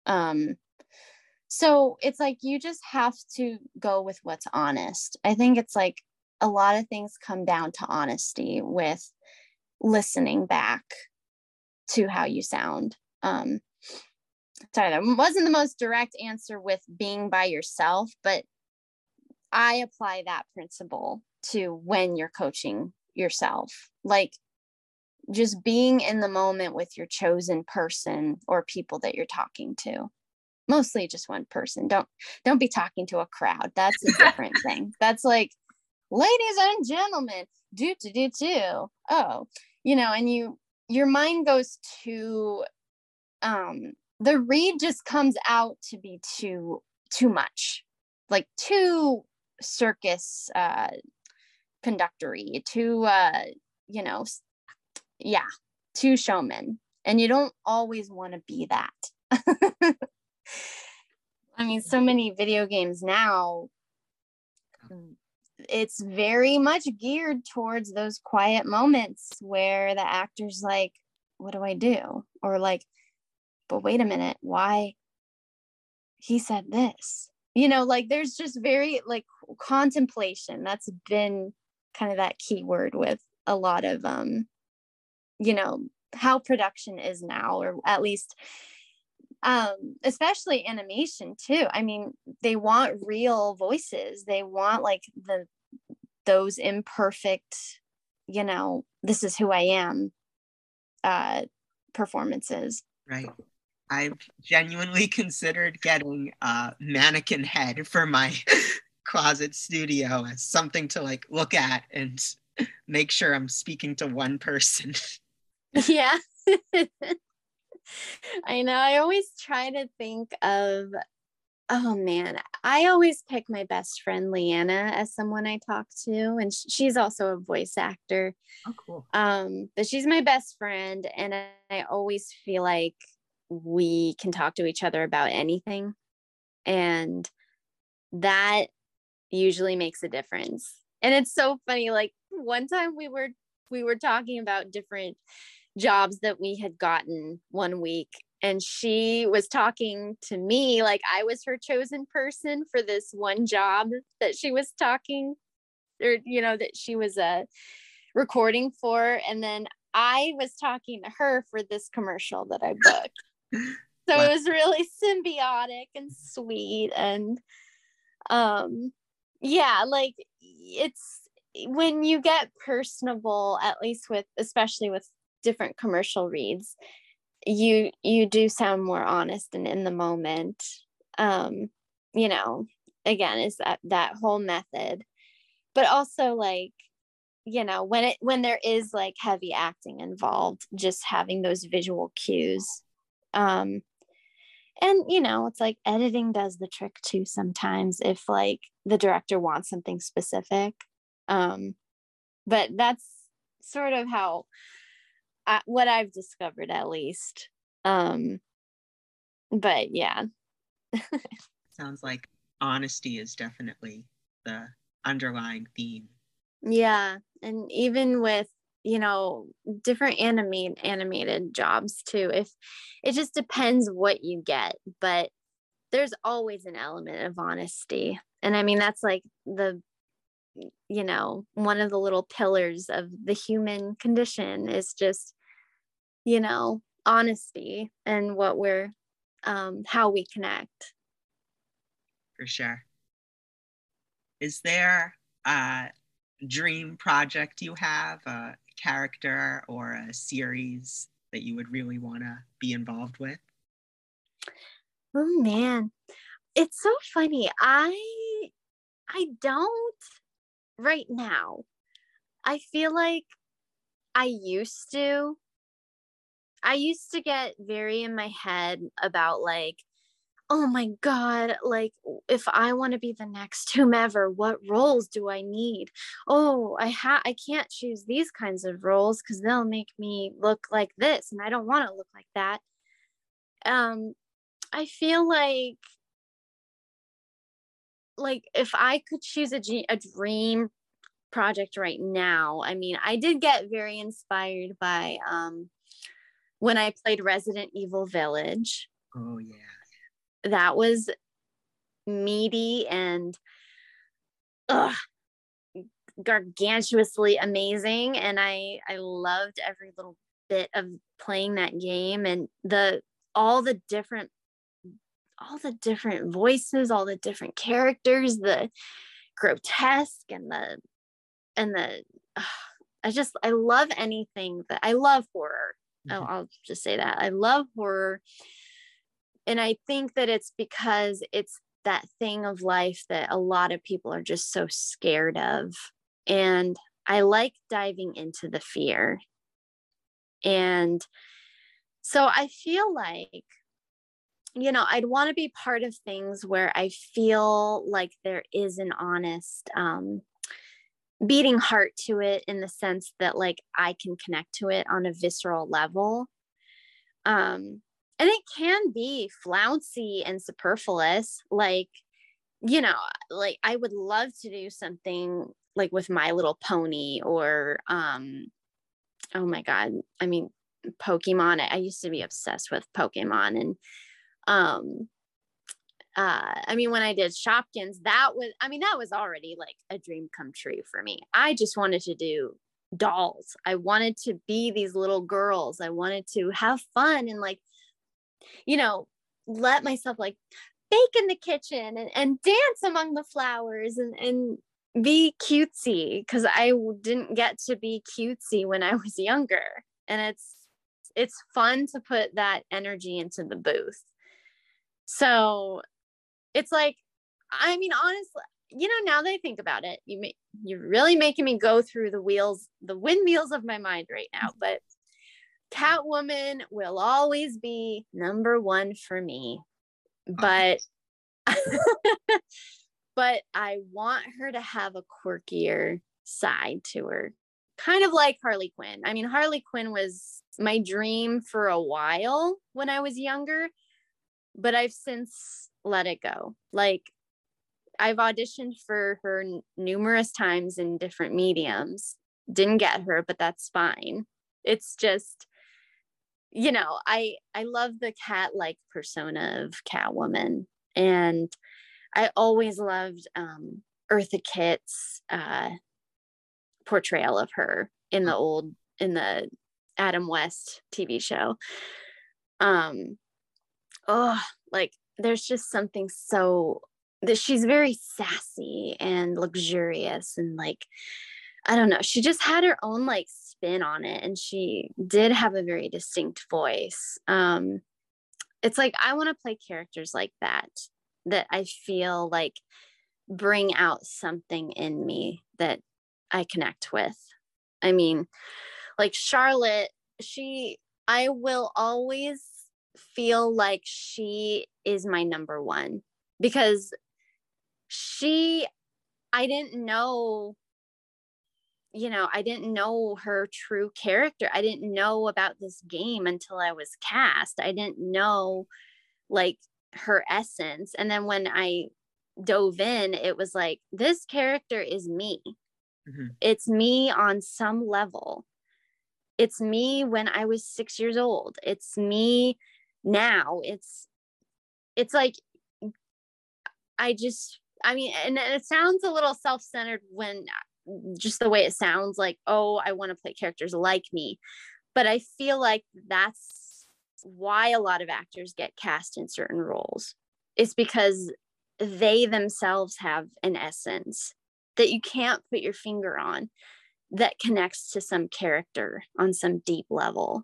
Um so it's like you just have to go with what's honest. I think it's like a lot of things come down to honesty with listening back to how you sound. Um sorry that wasn't the most direct answer with being by yourself but I apply that principle to when you're coaching yourself. Like just being in the moment with your chosen person or people that you're talking to. Mostly just one person. Don't don't be talking to a crowd. That's a different thing. That's like ladies and gentlemen, do to do to. Oh, you know, and you your mind goes to um the read just comes out to be too too much like too circus uh, conductory, to uh, you know, yeah, to showmen, and you don't always want to be that. I mean, so many video games now, it's very much geared towards those quiet moments where the actor's like, What do I do? Or like, But wait a minute, why? He said this you know like there's just very like contemplation that's been kind of that key word with a lot of um you know how production is now or at least um especially animation too. I mean they want real voices they want like the those imperfect you know this is who i am uh performances. Right I've genuinely considered getting a mannequin head for my closet studio as something to like look at and make sure I'm speaking to one person. yeah. I know. I always try to think of, oh man, I always pick my best friend Leanna as someone I talk to, and she's also a voice actor. Oh, cool. Um, but she's my best friend, and I always feel like we can talk to each other about anything, and that usually makes a difference. And it's so funny. Like one time we were we were talking about different jobs that we had gotten one week and she was talking to me like I was her chosen person for this one job that she was talking or you know that she was uh recording for and then I was talking to her for this commercial that I booked. So wow. it was really symbiotic and sweet and um yeah, like it's when you get personable at least with especially with different commercial reads you you do sound more honest and in the moment um you know again is that that whole method but also like you know when it when there is like heavy acting involved just having those visual cues um and you know it's like editing does the trick too sometimes if like the director wants something specific um but that's sort of how I, what I've discovered at least. Um, but yeah. Sounds like honesty is definitely the underlying theme. Yeah, and even with you know different animate animated jobs too. If it just depends what you get, but there's always an element of honesty. And I mean that's like the you know one of the little pillars of the human condition is just you know honesty and what we're um how we connect for sure is there a dream project you have a character or a series that you would really want to be involved with? Oh man. It's so funny. I i don't right now. I feel like i used to I used to get very in my head about like, oh my God, like if I want to be the next whomever, what roles do I need? Oh, I ha I can't choose these kinds of roles because they'll make me look like this and I don't want to look like that. Um, I feel like like if I could choose a, a dream project right now, I mean, I did get very inspired by um when I played Resident Evil Village. Oh yeah. That was meaty and ugh, gargantuously amazing and I I loved every little bit of playing that game and the all the different all the different voices, all the different characters, the grotesque and the and the uh, I just I love anything that I love horror I'll, mm-hmm. I'll just say that I love horror. And I think that it's because it's that thing of life that a lot of people are just so scared of. And I like diving into the fear. And so I feel like, you know, I'd want to be part of things where I feel like there is an honest um, beating heart to it in the sense that like I can connect to it on a visceral level. Um, and it can be flouncy and superfluous. Like, you know, like I would love to do something like with My Little Pony or, um, oh my God, I mean, Pokemon. I used to be obsessed with Pokemon and, um, uh, I mean, when I did Shopkins, that was, I mean, that was already like a dream come true for me. I just wanted to do dolls. I wanted to be these little girls. I wanted to have fun and like, you know, let myself like bake in the kitchen and, and dance among the flowers and, and be cutesy because I didn't get to be cutesy when I was younger. And it's it's fun to put that energy into the booth so it's like i mean honestly you know now that i think about it you may, you're really making me go through the wheels the windmills of my mind right now but catwoman will always be number one for me but but i want her to have a quirkier side to her kind of like harley quinn i mean harley quinn was my dream for a while when i was younger but i've since let it go like I've auditioned for her n- numerous times in different mediums. Didn't get her, but that's fine. It's just you know, I I love the cat like persona of Catwoman and I always loved um Eartha Kitt's uh portrayal of her in the old in the Adam West TV show. Um oh, like there's just something so that she's very sassy and luxurious and like I don't know, she just had her own like spin on it and she did have a very distinct voice. Um it's like I want to play characters like that that I feel like bring out something in me that I connect with. I mean, like Charlotte, she I will always feel like she is my number one because she i didn't know you know i didn't know her true character i didn't know about this game until i was cast i didn't know like her essence and then when i dove in it was like this character is me. Mhm. it's me on some level. It's me when i was 6 years old. It's me now. It's it's like i just I mean, and it sounds a little self centered when just the way it sounds like, oh, I want to play characters like me. But I feel like that's why a lot of actors get cast in certain roles. It's because they themselves have an essence that you can't put your finger on that connects to some character on some deep level.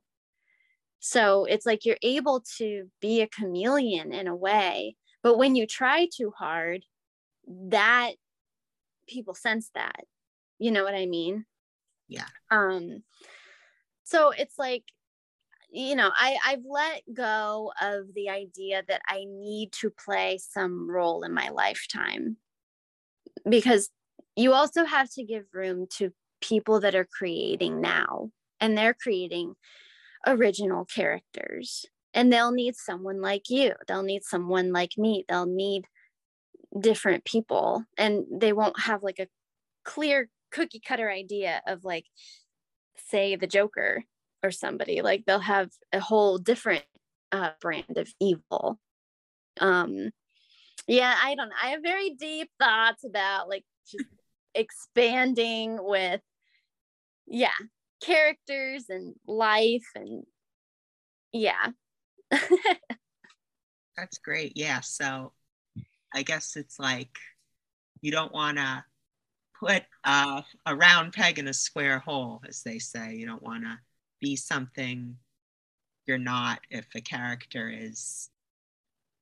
So it's like you're able to be a chameleon in a way, but when you try too hard, that people sense that you know what i mean? Yeah. um so it's like you know i i've let go of the idea that i need to play some role in my lifetime because you also have to give room to people that are creating now and they're creating original characters and they'll need someone like you. They'll need someone like me. They'll need different people and they won't have like a clear cookie cutter idea of like say the joker or somebody like they'll have a whole different uh, brand of evil um yeah i don't know i have very deep thoughts about like just expanding with yeah characters and life and yeah That's great. Yeah. So I guess it's like you don't want to put uh, a round peg in a square hole, as they say. You don't want to be something you're not if a character is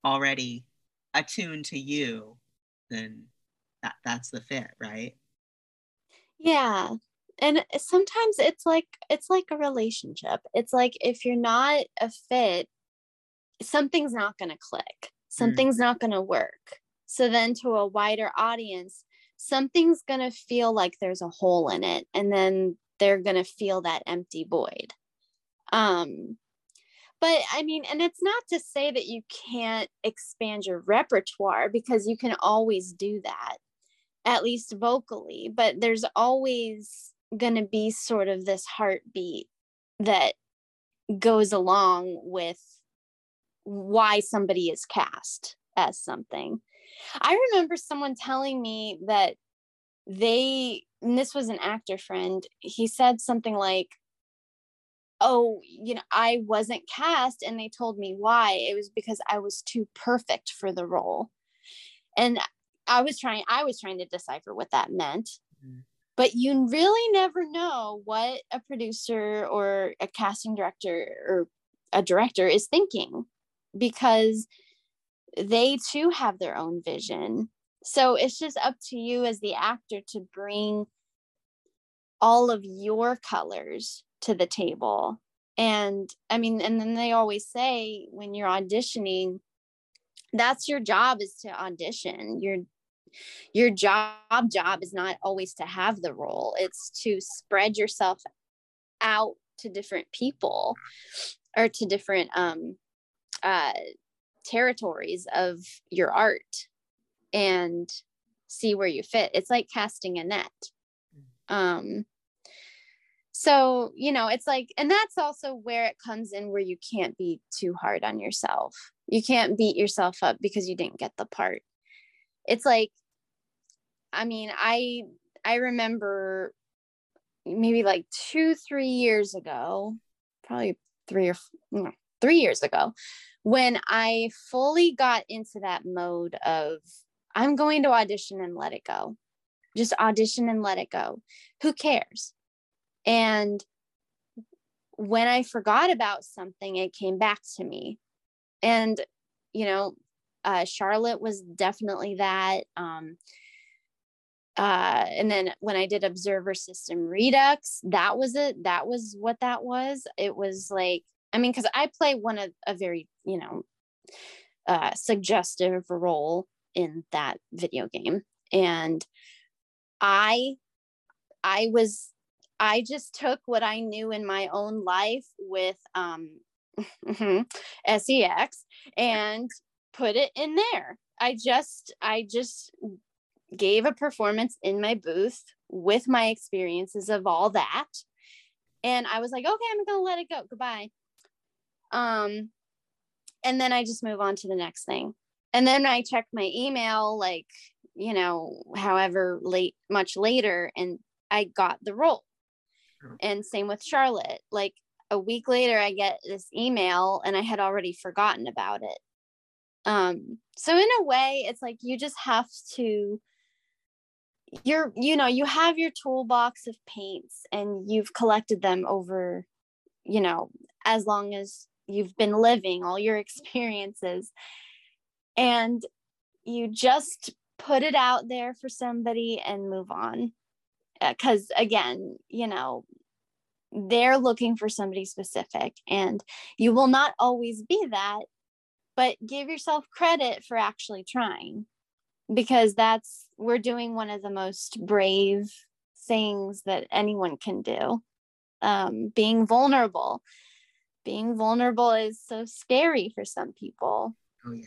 already attuned to you, then that, that's the fit, right? Yeah. And sometimes it's like it's like a relationship. It's like if you're not a fit, something's not going to click. Something's not going to work. So then to a wider audience, something's going to feel like there's a hole in it and then they're going to feel that empty void. Um but I mean, and it's not to say that you can't expand your repertoire because you can always do that at least vocally, but there's always going to be sort of this heartbeat that goes along with why somebody is cast as something. I remember someone telling me that they, and this was an actor friend, he said something like, Oh, you know, I wasn't cast, and they told me why. It was because I was too perfect for the role. And I was trying, I was trying to decipher what that meant. Mhm. but you really never know what a producer or a casting director or a director is thinking because they too have their own vision. So it's just up to you as the actor to bring all of your colors to the table. And i mean and then they always say when you're auditioning that's your job is to audition. Your your job job is not always to have the role. It's to spread yourself out to different people or to different um uh territories of your art and see where you fit. It's like casting a net. Um so you know it's like and that's also where it comes in where you can't be too hard on yourself. You can't beat yourself up because you didn't get the part. It's like i mean i i remember maybe like two three years ago probably three or no, three years ago when i fully got into that mode of i'm going to audition and let it go just audition and let it go who cares and when I forgot about something, it came back to me. And, you know, uh, Charlotte was definitely that. Um, uh, and then when I did Observer System Redux, that was it. That was what that was. It was like, I mean, because I play one of a very, you know, uh, suggestive role in that video game. And I, I was I just took what I knew in my own life with um, SEX and put it in there. I just, I just gave a performance in my booth with my experiences of all that. And I was like, okay, I'm gonna let it go. Goodbye. Um, and then I just move on to the next thing. And then I check my email, like, you know, however late, much later, and I got the role. And same with Charlotte. Like a week later, I get this email and I had already forgotten about it. Um, so in a way, it's like you just have to you're you know you have your toolbox of paints and you've collected them over you know as long as you've been living all your experiences and you just put it out there for somebody and move on. Because uh, again you know they're looking for somebody specific and you will not always be that but give yourself credit for actually trying because that's we're doing one of the most brave things that anyone can do. Um, being vulnerable being vulnerable is so scary for some people. Oh yeah.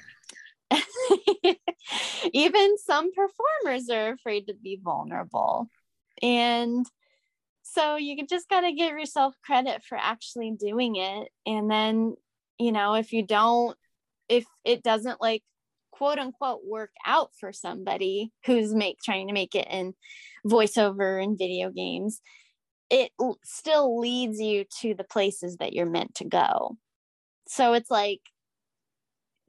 Even some performers are afraid to be vulnerable. And so you just got to give yourself credit for actually doing it. And then, you know, if you don't, if it doesn't like quote unquote work out for somebody who's make trying to make it in voiceover and video games, it still leads you to the places that you're meant to go. So it's like,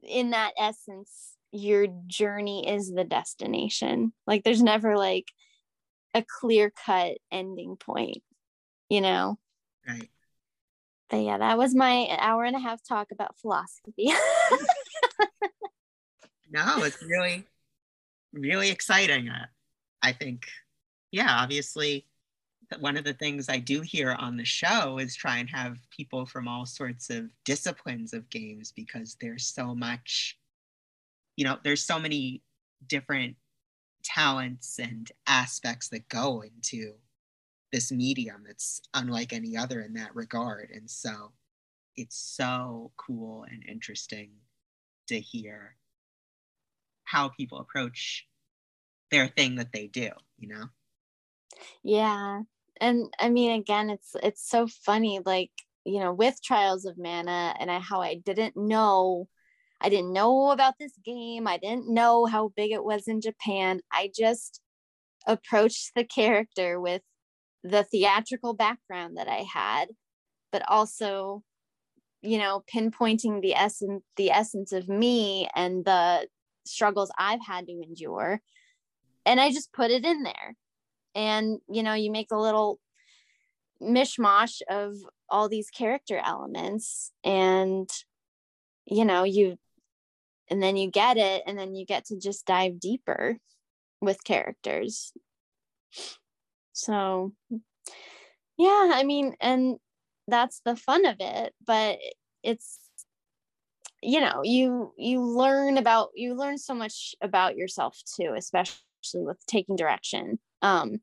in that essence, your journey is the destination. Like there's never like a clear cut ending point, you know? Right. But yeah, that was my hour and a half talk about philosophy. no, it's really, really exciting. Uh, I think, yeah, obviously, one of the things I do here on the show is try and have people from all sorts of disciplines of games because there's so much, you know, there's so many different talents and aspects that go into this medium that's unlike any other in that regard. And so it's so cool and interesting to hear how people approach their thing that they do, you know? Yeah. And I mean again it's it's so funny like you know with trials of mana and I, how I didn't know I didn't know about this game. I didn't know how big it was in Japan. I just approached the character with the theatrical background that I had, but also, you know, pinpointing the essence the essence of me and the struggles I've had to endure. And I just put it in there. And you know you make a little mishmash of all these character elements and you know you and then you get it and then you get to just dive deeper with characters. So yeah i mean and that's the fun of it but it's you know you you learn about you learn so much about yourself too especially with taking direction um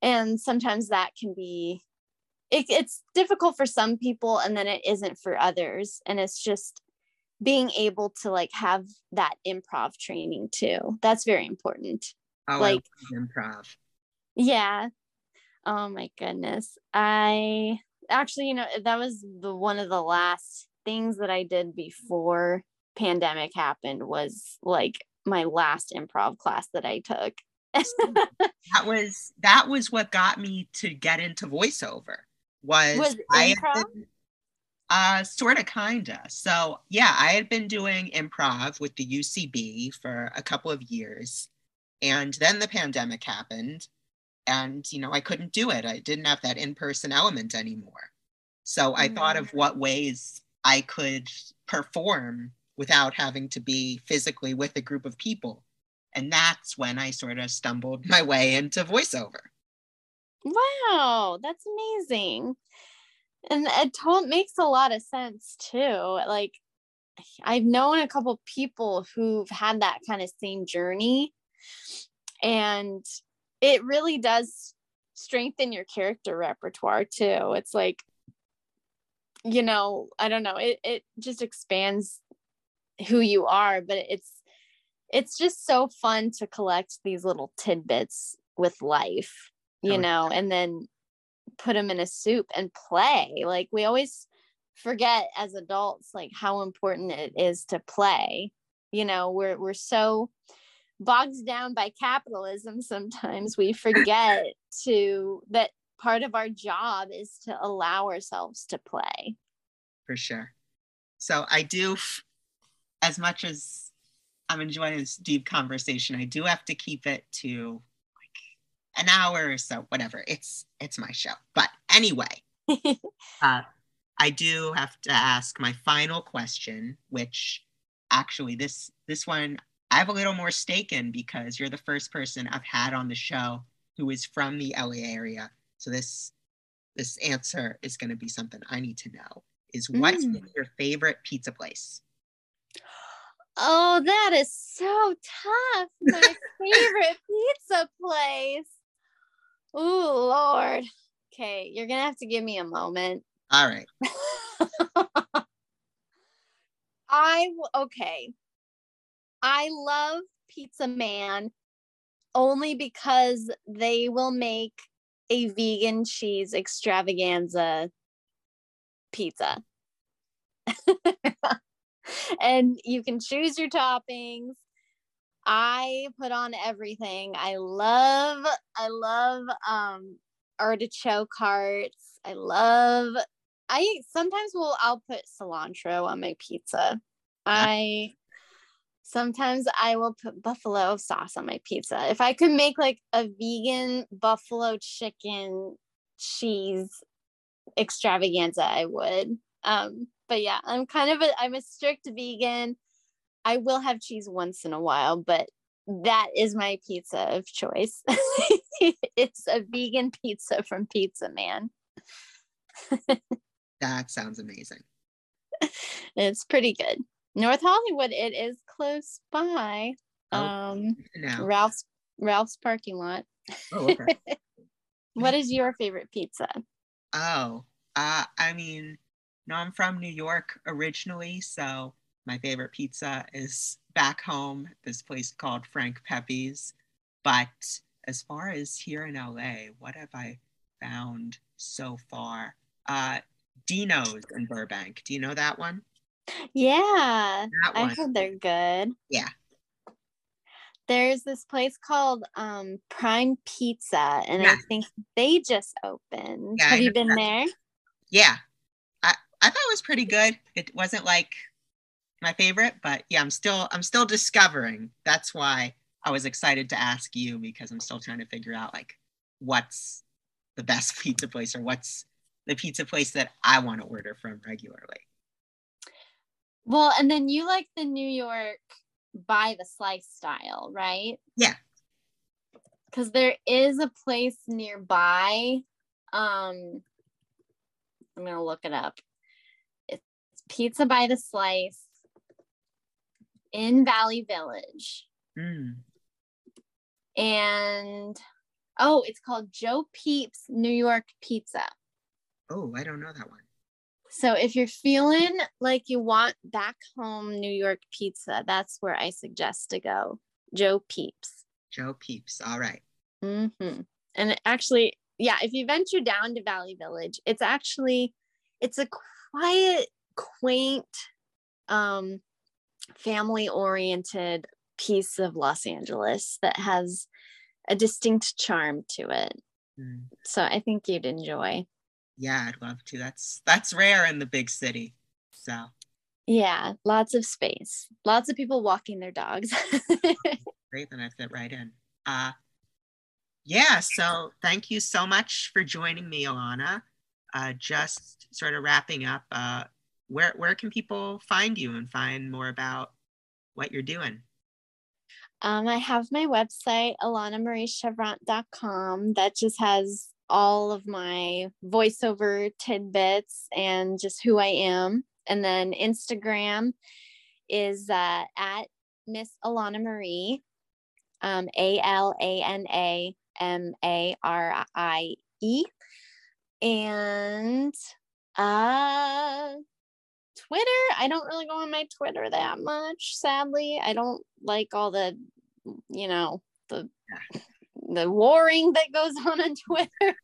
and sometimes that can be it, it's difficult for some people and then it isn't for others. And it's just being able to like have that improv training too. That's very important. Oh, Like- improv. yeah. Oh my goodness. I actually you know that was the one of the last things that i did before pandemic happened was like my last improv class that i took That was that was what got me to get into voiceover. Was, Was I improv? been, uh sort of kinda. So yeah, I had been doing improv with the UCB for a couple of years. And then the pandemic happened and you know, I couldn't do it. I didn't have that in-person element anymore. So I thought of what ways I could perform without having to be physically with a group of people. And that's when I sort of stumbled my way into voiceover. Wow, that's amazing. And it makes a lot of sense too. Like I've known a couple people who've had that kind of same journey and it really does strengthen your character repertoire too. It's like you know, I don't know, it it just expands who you are, but it's it's just so fun to collect these little tidbits with life you Oh, know and then put them in a soup and play. Like we always forget as adults like how important it is to play. You know we're we're so bogged down by capitalism sometimes we forget to that part of our job is to allow ourselves to play. For sure. So I do, as much as I'm enjoying this deep conversation, I do have to keep it to like an hour or so, whatever. It's it's my show. But anyway, uh, I do have to ask my final question, which actually this this one I have a little more stake in because you're the first person I've had on the show who is from the LA area. So this this answer is going to be something I need to know. Is what's Mm. your favorite pizza place? Oh that is so tough my favorite pizza place oh lord okay you're gonna have to give me a moment All right. I okay. I love Pizza Man only because they will make a vegan cheese extravaganza pizza. And you can choose your toppings. I put on everything. I love I love um artichoke hearts. I love I sometimes will I'll put cilantro on my pizza. I sometimes I will put buffalo sauce on my pizza. If I could make like a vegan buffalo chicken cheese extravaganza, I would. Um, but yeah, I'm kind of a I'm a strict vegan. I will have cheese once in a while, but that is my pizza of choice. it's a vegan pizza from Pizza Man. That sounds amazing. It's pretty good. North Hollywood, it is close by. Oh. Um, Now, Ralph's Ralph's parking lot. oh, okay. What is your favorite pizza? Oh, uh, I mean, no, I'm from New York originally, so my favorite pizza is back home, this place called Frank Pepe's. But as far as here in LA, what have I found so far? Uh, Dino's in Burbank. Do you know that one? Yeah, That I heard they're good. Yeah. There's this place called um, Prime Pizza, and I think they just opened. Yeah, I Have you been that. there? Yeah. I, thought it was pretty good. It wasn't like my favorite, but yeah, I'm still I'm still discovering. That's why I was excited to ask you because I'm still trying to figure out like what's the best pizza place or what's the pizza place that I want to order from regularly. Well, and then you like the New York by the slice style, right? Yeah. Because there is a place nearby. Um, I'm gonna look it up. Pizza by the Slice in Valley Village. Mm. And oh, it's called Joe Peeps New York Pizza. Oh, I don't know that one. So if you're feeling like you want back home New York pizza, that's where I suggest to go. Joe Peeps. Joe Peeps. All right. Mm-hmm. And actually, yeah, if you venture down to Valley Village, it's actually it's a quiet, quaint, um, family-oriented piece of Los Angeles that has a distinct charm to it. Mm. So I think you'd enjoy. Yeah, I'd love to. That's that's rare in the big city. So Yeah, lots of space, lots of people walking their dogs. great, then I fit right in. Uh yeah, so thank you so much for joining me, Alana. Uh, just sort of wrapping up, uh, where where can people find you and find more about what you're doing? Um, I have my website, alanamariecheuvront.com, that just has all of my voiceover tidbits and just who I am. And then Instagram is uh, at Miss Alana Marie, um, A L A N A M A R I E. And uh, Twitter, I don't really go on my Twitter that much, sadly. I don't like all the, you know, the the warring that goes on on Twitter.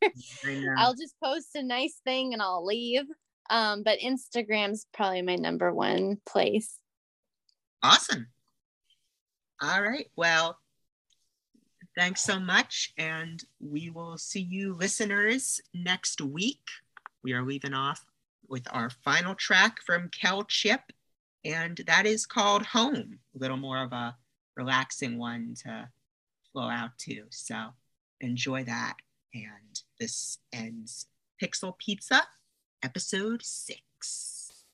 I'll just post a nice thing and I'll leave. Um, but Instagram's probably my number one place. Awesome. All right. Well, thanks so much. And we will see you listeners next week. We are leaving off with our final track from KELChip, and that is called Home, a little more of a relaxing one to flow out to. So enjoy that. And this ends Pixel Pizza, episode six.